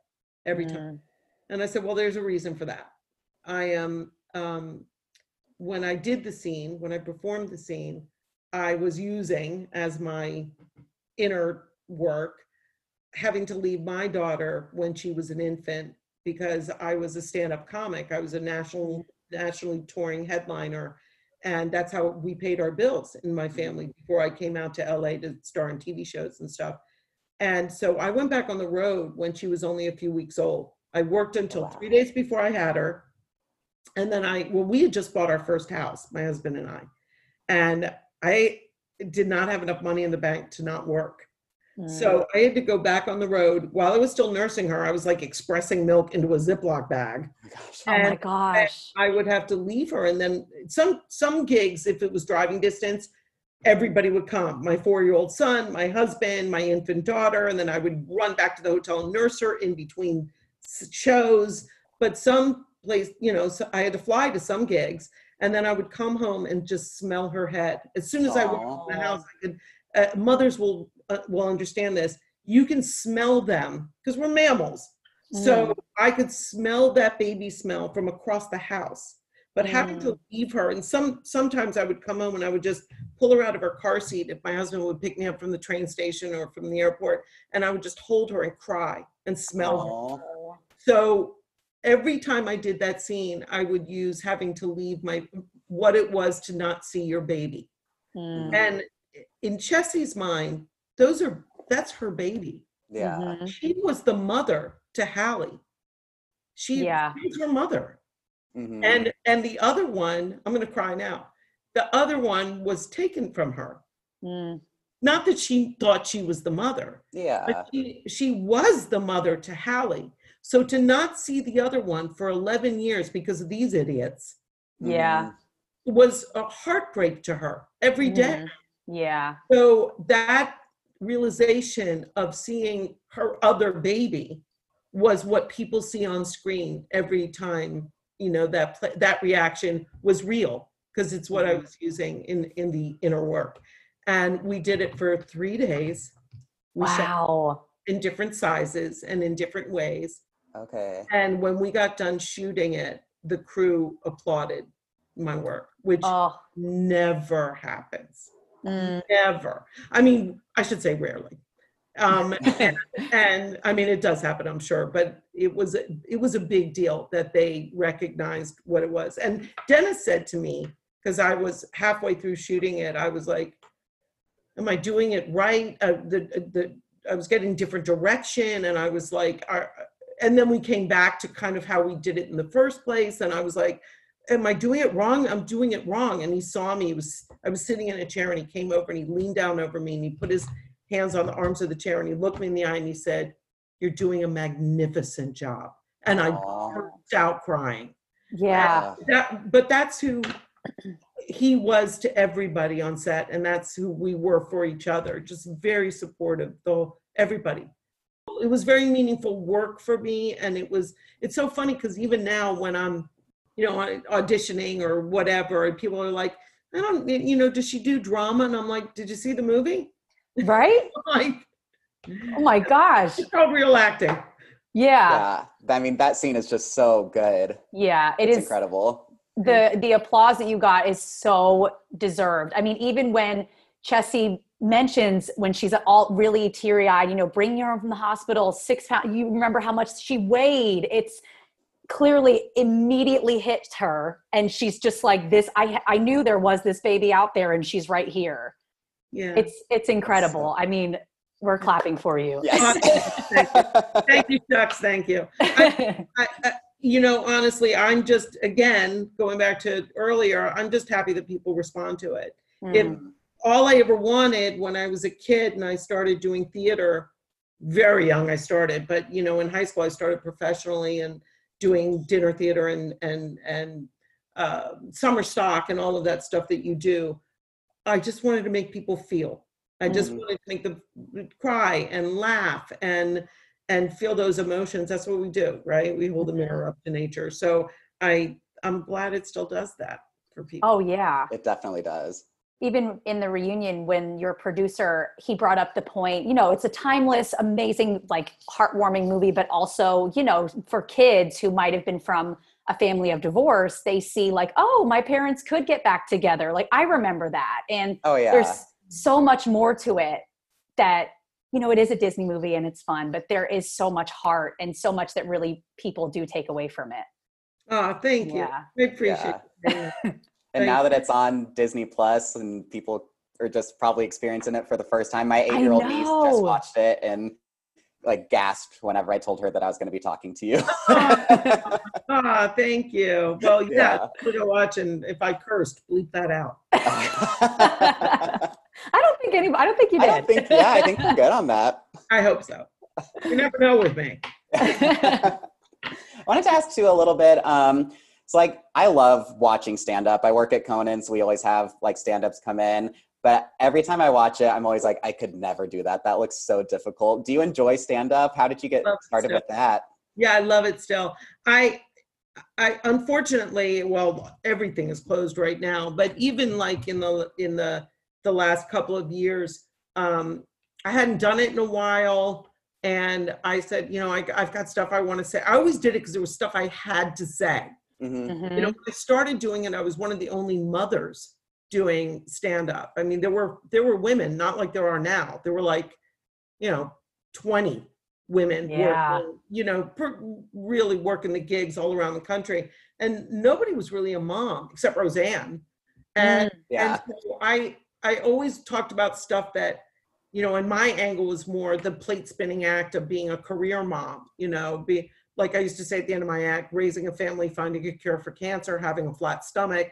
every time. Mm. And I said, well, there's a reason for that. I am um, when I did the scene, when I performed the scene, I was using as my inner work having to leave my daughter when she was an infant because I was a stand-up comic. I was a national mm-hmm. nationally touring headliner and that's how we paid our bills in my mm-hmm. family before I came out to LA to star in TV shows and stuff. And so I went back on the road when she was only a few weeks old. I worked oh, until Wow. 3 days before I had her. And then I well we had just bought our first house, my husband and I. And I did not have enough money in the bank to not work. Mm. So I had to go back on the road while I was still nursing her. I was like expressing milk into a Ziploc bag. Oh my gosh. oh my gosh. I would have to leave her, and then some some gigs, if it was driving distance, everybody would come. My four year old son, my husband, my infant daughter, and then I would run back to the hotel and nurse her in between shows. But some place, you know, so I had to fly to some gigs, and then I would come home and just smell her head. As soon as I walked in the house, I could. Uh, mothers will uh, will understand this. You can smell them because we're mammals. So I could smell that baby smell from across the house. But having to leave her, and some sometimes I would come home and I would just pull her out of her car seat if my husband would pick me up from the train station or from the airport, and I would just hold her and cry and smell her. Oh. So every time I did that scene, I would use having to leave my what it was to not see your baby. Mm. And in Chessie's mind, those are that's her baby. Yeah. Mhm. She was the mother to Hallie. She, Yeah. she was her mother. Mhm. And and the other one, I'm gonna cry now. The other one was taken from her. Mm. Not that she thought she was the mother, yeah. but she, she was the mother to Hallie. So to not see the other one for 11 years because of these idiots Yeah. was a heartbreak to her every day. Mhm. Yeah. So that realization of seeing her other baby was what people see on screen every time. You know that that reaction was real because it's what I mm-hmm. was using in in the inner work, and we did it for three days. We Wow. in different sizes and in different ways. Okay. And when we got done shooting it, the crew applauded my work, which Oh. never happens Mm. never. I mean i should say rarely. Um and, and i mean it does happen i'm sure but it was it was a big deal that they recognized what it was. And dennis said to me because i was halfway through shooting it i was like am i doing it right? Uh, the the i was getting different direction and i was like are, and then we came back to kind of how we did it in the first place and i was like am I doing it wrong? I'm doing it wrong. And he saw me. He was I was sitting in a chair and he came over and he leaned down over me and he put his hands on the arms of the chair and he looked me in the eye and he said, "You're doing a magnificent job." And I Aw. burst out crying. Yeah. That, but that's who he was to everybody on set, and that's who we were for each other. Just very supportive, though everybody. It was very meaningful work for me, and it was. It's so funny because even now, when I'm, you know, auditioning or whatever, and people are like, "I don't, you know, does she do drama?" And I'm like, "Did you see the movie?" Right? like, Oh my gosh. it's called real acting. Yeah. Yeah. I mean, that scene is just so good. Yeah. It It's is incredible. the the applause that you got is so deserved. I mean, even when Chessie mentions when she's all really teary eyed, you know, bringing her home from the hospital, six pounds. You remember how much she weighed? It's clearly immediately hit her, and she's just like this. I I knew there was this baby out there, and she's right here. Yeah. It's it's incredible. I mean, We're clapping for you. Yes. Thank you, Chucks. Thank you. I, I, you know, honestly, I'm just again going back to earlier. I'm just happy that people respond to it. If Mm. all I ever wanted when I was a kid and I started doing theater, very young I started, but you know, in high school I started professionally and doing dinner theater and and and uh, summer stock and all of that stuff that you do. I just wanted to make people feel. I just Mhm. wanted to make them cry and laugh and and feel those emotions. That's what we do, right? We hold the mirror up to nature. So I I'm glad it still does that for people. Oh yeah. it definitely does. Even in the reunion when your producer he brought up the point you know it's a timeless amazing like heartwarming movie but also you know for kids who might have been from a family of divorce they see like oh my parents could get back together like i remember that and Oh yeah. there's so much more to it that you know it is a disney movie and it's fun but there is so much heart and so much that really people do take away from it Oh, thank you. I appreciate Yeah. And now that it's on Disney Plus and people are just probably experiencing it for the first time, my eight-year-old niece just watched it and like gasped whenever I told her that I was going to be talking to you. Ah, thank you. Well, yeah, Yeah. go watch and if I cursed, bleep that out. i don't think any i don't think you I did don't think. Yeah, I think we're good on that. I hope so. You never know with me. I wanted to ask too a little bit. Um, it's like I love watching stand up. I work at Conan, so we always have like stand ups come in. But every time I watch it, I'm always like, I could never do that. That looks so difficult. Do you enjoy stand up? How did you get started with that? Yeah, I love it still. I I unfortunately, well, everything is closed right now, but even like in the in the the last couple of years, um, I hadn't done it in a while. And I said, you know, I, I've got stuff I want to say. I always did it because there was stuff I had to say. Hmm Mhm. You know, when I started doing it, I was one of the only mothers doing stand up. I mean, there were there were women, not like there are now. There were like, you know, 20 women Yeah. working, you know, per, really working the gigs all around the country. And nobody was really a mom except Roseanne. And, Yeah. and so I I always talked about stuff that, you know, and my angle was more the plate spinning act of being a career mom, you know, be like I used to say at the end of my act, raising a family, finding a cure for cancer, having a flat stomach.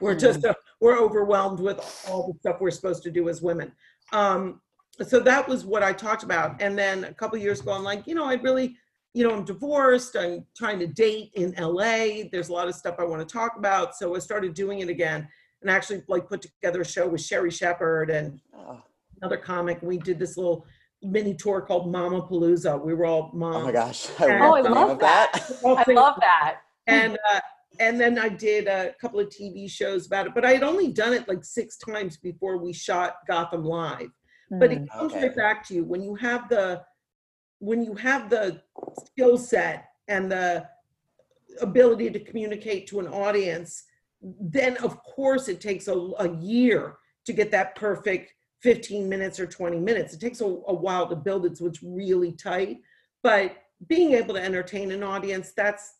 We're just uh, we're overwhelmed with all the stuff we're supposed to do as women. Um, so that was what I talked about. And then a couple years ago, I'm like, you know, I really, you know, I'm divorced. I'm trying to date in LA. There's a lot of stuff I want to talk about. So I started doing it again and actually like put together a show with Sherri Shepherd and Oh, another comic. We did this little mini tour called Mama Palooza. We were all moms. oh my gosh. I Oh, love I love of that. i love that and uh, and then I did a couple of TV shows about it, but I had only done it like six times before we shot Gotham Live. But Mm. it comes Okay. right back to you when you have the when you have the skill set and the ability to communicate to an audience, then of course it takes a, a year to get that perfect 15 minutes or 20 minutes. It takes a, a while to build it so it's really tight. But being able to entertain an audience, that's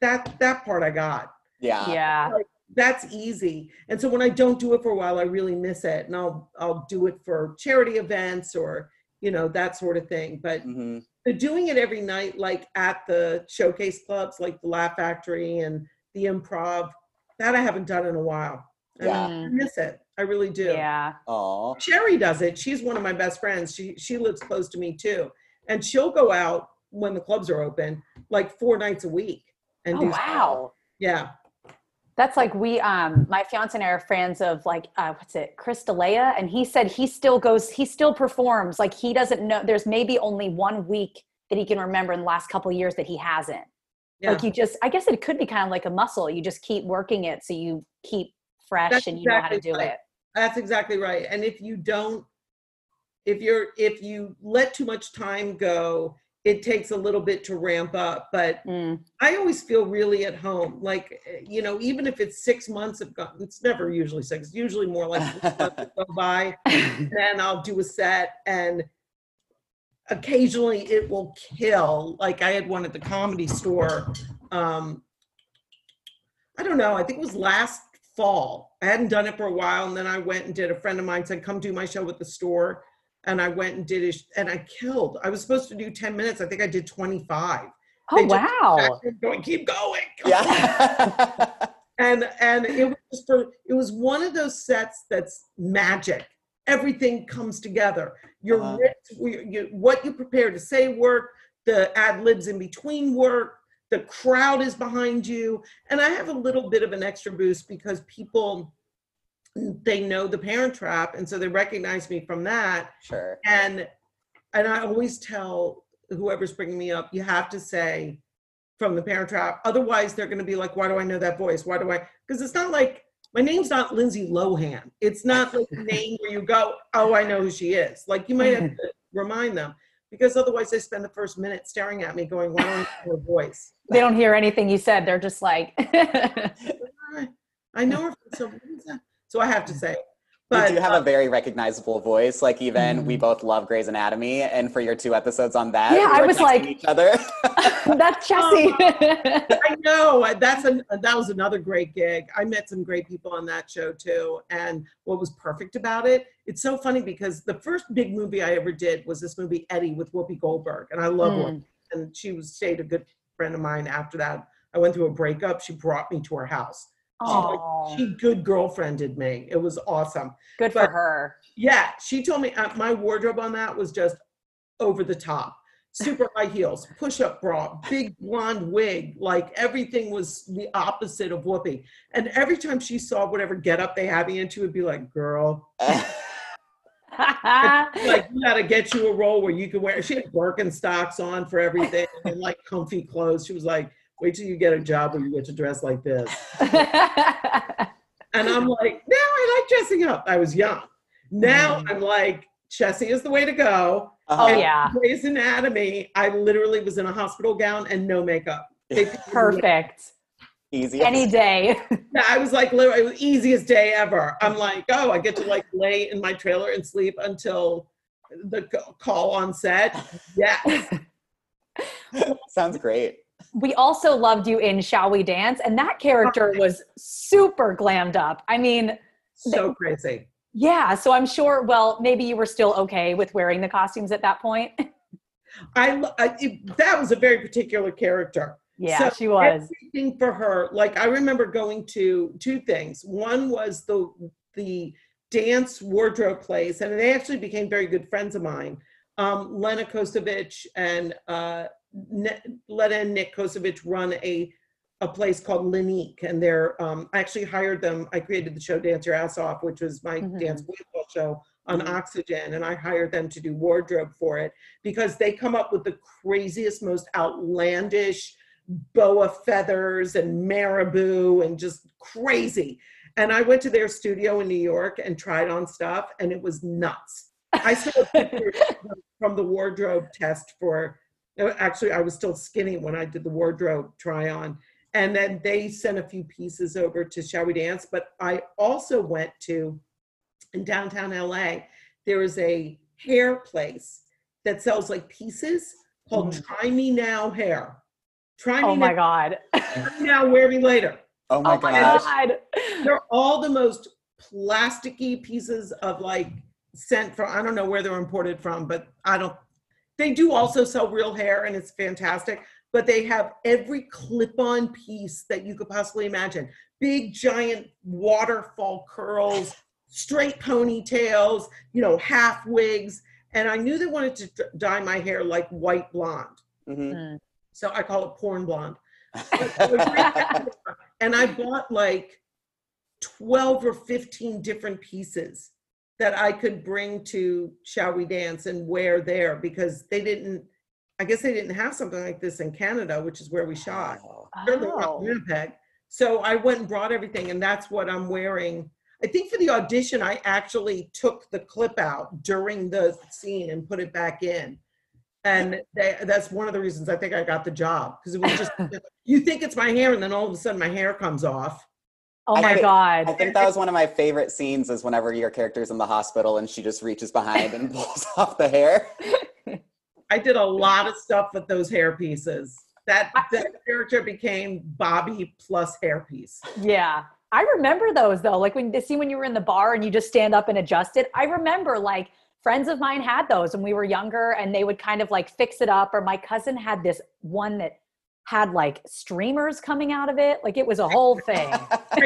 that that part I got. Yeah. yeah That's easy. And so when I don't do it for a while, I really miss it. And I'll I'll do it for charity events or you know that sort of thing. But hmm the doing it every night, like at the showcase clubs, like the Laugh Factory and the Improv, that I haven't done in a while. And Yeah. I miss it. I really do. yeah Oh. Sherry does it. She's one of my best friends. She she lives close to me too, and she'll go out when the clubs are open, like four nights a week, and oh do wow yeah. That's like we, um, my fiance and I are fans of like, uh, what's it, Chris D'Elia, and he said he still goes, he still performs. Like he doesn't know. There's maybe only one week that he can remember in the last couple of years that he hasn't. Yeah. Like you just, I guess it could be kind of like a muscle. You just keep working it so you keep fresh That's and you know how to do right. it. That's exactly right. And if you don't, if you're if you let too much time go, it takes a little bit to ramp up. But Mm, I always feel really at home. Like you know, even if it's six months have gone, it's never usually six. It's usually more like six months have go by. then I'll do a set and occasionally it will kill. Like I had one at the comedy store. Um, I don't know, I think it was last fall. I hadn't done it for a while and then I went and did a friend of mine said, come do my show at the store. and I went and did it, and I killed. I was supposed to do 10 minutes. I think I did 25. Oh They wow. Going, keep going. Yeah. and and it was just for it was one of those sets that's magic everything comes together your Uh-huh. writ- we- you, what you prepare to say work the ad libs in between work the crowd is behind you. And i have a little bit of an extra boost because people they know the parent trap. And so they recognize me from that. Sure. and and i always tell whoever's bringing me up you have to say from the parent trap. Otherwise they're going to be like why do i know that voice? Why do i because it's not like my name's not lindsay lohan. It's not like a name where you go oh i know who she is. Like you might have to remind them because otherwise they spend the first minute staring at me going why don't i her voice They don't hear anything you said. They're just like, I- know her so, what is that? so i have to mm. say it. you do have a very recognizable voice. Like even we Mhm. both love Grey's Anatomy, and for your two episodes on that, Yeah, I was like- each other. that's Jesse. I know that's an that was another great gig. I met some great people on that show too. And what was perfect about it, it's so funny because the first big movie I ever did was this movie Eddie with Whoopi Goldberg, and I love Mm. Whoopi. And she was stayed a good friend of mine after that. I went through a breakup. She brought me to her house. She good girlfriended me. It was awesome. good for her. Yeah, she told me uh, my wardrobe on that was just over the top. Super high heels, push up bra, big blonde wig. Like everything was the opposite of Whoopi. And every time she saw whatever get up they had me in, she would be like, girl, like, you got to get you a role where you can wear. She had Birkenstocks on for everything and like comfy clothes. She was like, wait till you get a job where you get to dress like this. And I'm like, now I like dressing up. I was young. Now I'm like, Chessie is the way to go. oh Uh-huh. yeah, Grey's Anatomy, I literally was in a hospital gown and no makeup. They- perfect. Easy. Any day. I was like, literally, it was the easiest day ever. I'm like, oh, I get to like lay in my trailer and sleep until the call on set. Yes. Sounds great. We also loved you in Shall We Dance, and that character was super glammed up. I mean, So crazy. yeah. So I'm sure. Well, maybe you were still okay with wearing the costumes at that point. I, I it, that was a very particular character. Yeah, So she was. Everything for her, like I remember going to two things. One was the the dance wardrobe place, and they actually became very good friends of mine. Um, Lena Kosovich and uh, Lena and Nick Kosovich run a a place called Linique, and they're um, I actually hired them. I created the show Dance Your Ass Off, which was my Mhm. dance volleyball show on Mhm. Oxygen, and I hired them to do wardrobe for it because they come up with the craziest, most outlandish boa feathers and marabou and just crazy. And I went to their studio in New York and tried on stuff, and it was nuts. I saw pictures from the wardrobe test for. Uh, actually, I was still skinny when I did the wardrobe try on, and then they sent a few pieces over to Shall We Dance. But I also went to in downtown LA. There is a hair place that sells like pieces called mm. Try Me Now Hair. Try oh me Oh my now, god. Try me now, wear me later. Oh my oh my god. They're all the most plasticky pieces of like sent from I don't know where they're imported from, but I don't they do also sell real hair and it's fantastic, but they have every clip-on piece that you could possibly imagine. Big giant waterfall curls, straight ponytails, you know, half wigs, and I knew they wanted to d- dye my hair like white blonde. Mhm. So I call it porn blonde. and I bought like 12 or 15 different pieces that I could bring to Shall We Dance and wear there because they didn't, I guess they didn't have something like this in Canada, which is where we shot. Oh. Winnipeg. So I went and brought everything, and that's what I'm wearing. I think for the audition, I actually took the clip out during the scene and put it back in. And they, that's one of the reasons I think I got the job because it was just, you think it's my hair, and then all of a sudden my hair comes off. Oh I my think- god. I think that was one of my favorite scenes is whenever your character's in the hospital and she just reaches behind and pulls off the hair. I did a lot of stuff with those hair pieces. That, that character became Bobby plus hairpiece. Yeah. I remember those though. Like when the scene when you were in the bar and you just stand up and adjust it. I remember like friends of mine had those when we were younger and they would kind of like fix it up or my cousin had this one that had like streamers coming out of it like it was a whole thing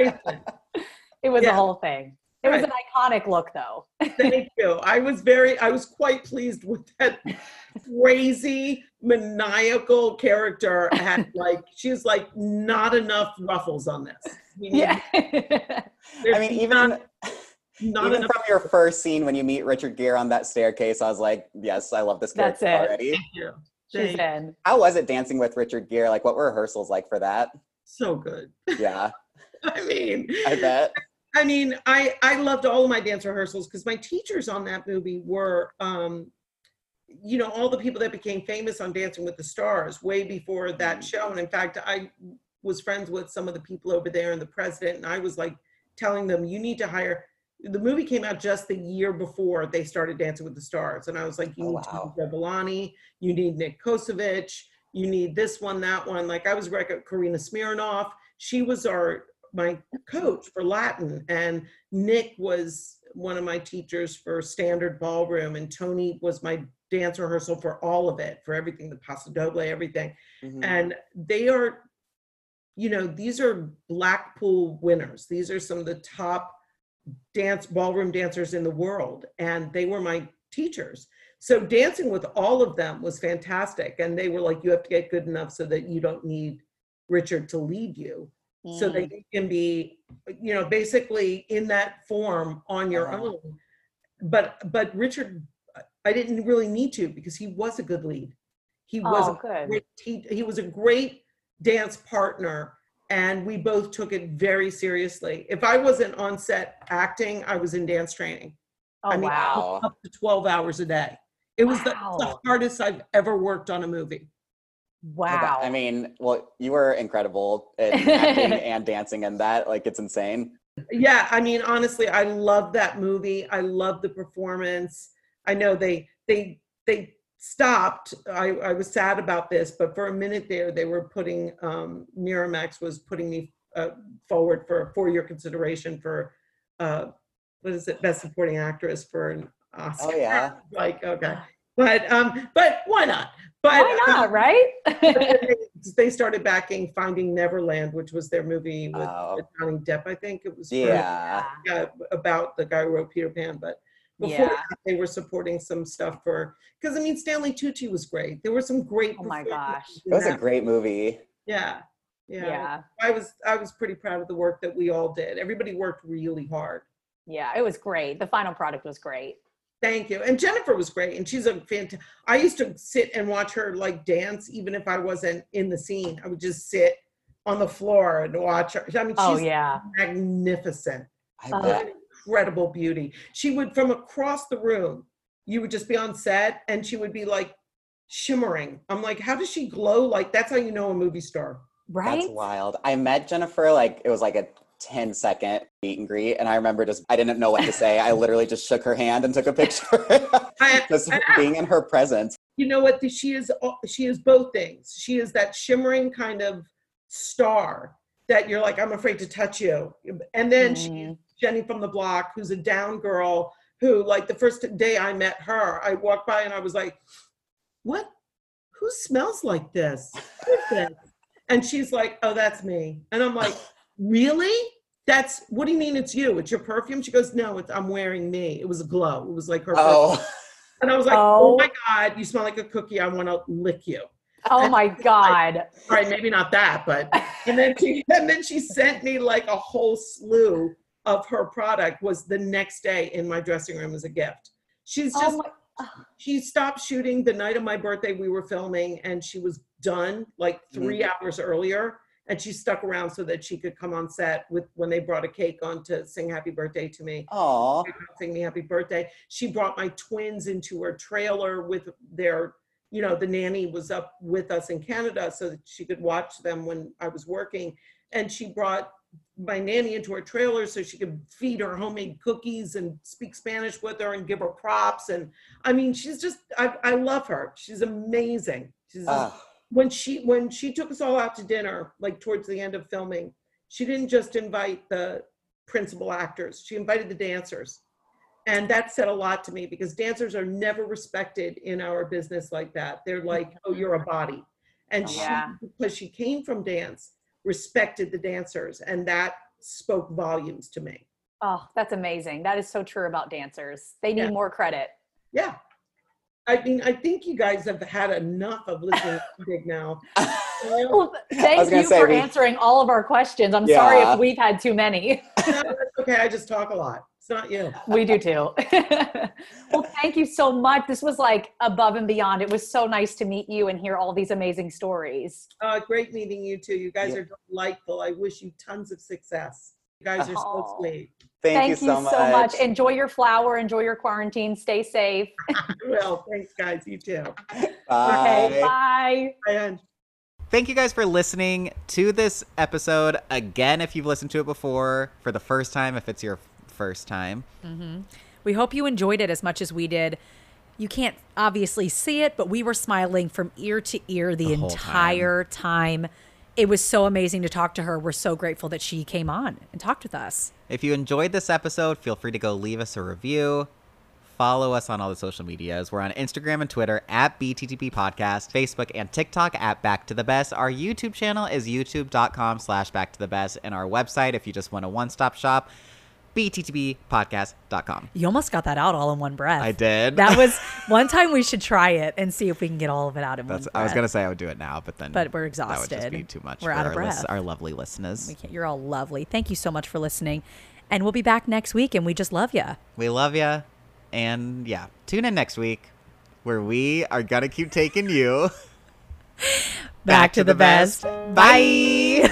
it was Yeah. a whole thing it was an iconic look though Thank you. I was very, I was quite pleased with that crazy, maniacal character. Had like, she's like, not enough ruffles on this. We yeah I mean, even not, not even enough. from your first scene when you meet Richard Gere on that staircase, I was like, yes, I love this That's character it. already. Thank you. She's Thank- in How was it dancing with Richard Gere? Like, what were rehearsals like for that? So good. Yeah, I mean, I bet. I mean, I I loved all of my dance rehearsals because my teachers on that movie were, um, you know, all the people that became famous on Dancing with the Stars way before that show. And in fact, I was friends with some of the people over there and the president, and I was like telling them, you need to hire. The movie came out just the year before they started Dancing with the Stars, and I was like, you Oh, need wow. need you need Nick Kosovich, you need this one, that one. Like I was rec- Karina Smirnoff. She was our my coach for Latin, and Nick was one of my teachers for standard ballroom, and Tony was my dance rehearsal for all of it, for everything, the Paso Doble, everything. Mhm. And they are, you know, these are Blackpool winners. These are some of the top dance ballroom dancers in the world, and they were my teachers. So dancing with all of them was fantastic, and they were like, you have to get good enough so that you don't need Richard to lead you. So that you can be you know basically in that form on your Uh-huh. own. But but richard i didn't really need to because he was a good lead. He was oh a good. great he, he was a great dance partner and we both took it very seriously. If i wasn't on set acting i was in dance training. Oh I mean, wow. up to 12 hours a day. It was the, the hardest i've ever worked on a movie. I wow I mean, well, you were incredible at acting and dancing and that. Like, it's insane. yeah i mean honestly i love that movie. I love the performance. I know they they they stopped i i was sad about this but for a minute there they were putting um miramax was putting me uh, forward for a four-year consideration for uh what is it best supporting actress for an oscar Oh, yeah. like okay but um but why not but why um, not right they- they started backing Finding Neverland, which was their movie with Oh. with Johnny Depp. I think it was for- Yeah. yeah, about the guy who wrote Peter Pan. But before Yeah. that, they were supporting some stuff for because I mean Stanley Tucci was great. There were some great. Oh my gosh. in It was a great movie. Yeah, yeah, yeah I was I was pretty proud of the work that we all did. Everybody worked really hard. yeah it was great the final product was great Thank you. And Jennifer was great. And she's a fantastic. I used to sit and watch her like dance, even if I wasn't in the scene. I would just sit on the floor and watch her. I mean, oh, she's oh yeah magnificent. I Oh. bet. Incredible beauty. She would, from across the room, you would just be on set and she would be like shimmering. I'm like, how does she glow? Like, that's how you know a movie star. right That's wild. I met Jennifer like it was like a 10 second meet and greet, and I remember just I didn't know what to say. I literally just shook her hand and took a picture. I, just being in her presence. you know what she is she is both things she is that shimmering kind of star that you're like i'm afraid to touch you and then she's Mm. Jenny from the block who's a down girl who like the first day i met her i walked by and i was like what who smells like this this? and she's like oh that's me and i'm like really that's what do you mean it's you it's your perfume she goes no it's i'm wearing me it was a glow it was like her oh. perfume. Oh, And I was like, oh. Oh. my God, you smell like a cookie. I want to lick you. oh my god All right, maybe not that, but and then she and then she sent me like a whole slew of her product was the next day in my dressing room as a gift. She's oh just oh my, she stopped shooting the night of my birthday we were filming and she was done like mm-hmm. 3 hours earlier and she stuck around so that she could come on set with when they brought a cake on to sing happy birthday to me oh, sing me happy birthday. She brought my twins into her trailer with their, you know, the nanny was up with us in Canada so that she could watch them when I was working. And she brought my nanny into her trailer so she could feed her homemade cookies and speak Spanish with her and give her props. And I mean, she's just, I, I love her. She's amazing. She's oh, when she when she took us all out to dinner like towards the end of filming she didn't just invite the principal actors she invited the dancers And that said a lot to me because dancers are never respected in our business like that. They're like, oh, you're a body. And she, because she came from dance, respected the dancers. And that spoke volumes to me. Oh, that's amazing. That is so true about dancers. They need Yeah. more credit. Yeah. I mean, I think you guys have had enough of listening to Big now. Well, thank you say, for we- answering all of our questions. I'm sorry if we've had too many. No, that's okay. I just talk a lot. It's not you. we do too. well, thank you so much. This was like above and beyond. It was so nice to meet you and hear all these amazing stories. Uh, great meeting you too. You guys Yeah. are delightful. I wish you tons of success. You guys are so Oh. sweet. Thank, you so much. Enjoy your flower. Enjoy your quarantine. Stay safe. Well, thanks, guys. You too. Bye. Okay, bye. And Thank you guys for listening to this episode. Again, if you've listened to it before, for the first time, if it's your first time. Mm-hmm. We hope you enjoyed it as much as we did. You can't obviously see it, but we were smiling from ear to ear the, The whole entire time. It was so amazing to talk to her. We're so grateful that she came on and talked with us. If you enjoyed this episode, feel free to go leave us a review. Follow us on all the social medias. We're on Instagram and Twitter at BTTB Podcast, Facebook and TikTok at Back to the Best. Our YouTube channel is youtube.com slash back to the best. And our website, if you just want a one stop shop, bttbpodcast.com. You almost got that out all in one breath. I did. That was one time we should try it and see if we can get all of it out in That's, one Breath. I was going to say I would do it now, but then But we're exhausted. that would just be too much We're out of our, lis- breath. our lovely listeners. We can't, you're all lovely. Thank you so much for listening. And we'll be back next week, and we just love you. We love you, And yeah, tune in next week where we are going to keep taking you Back, to, the, best. Bye.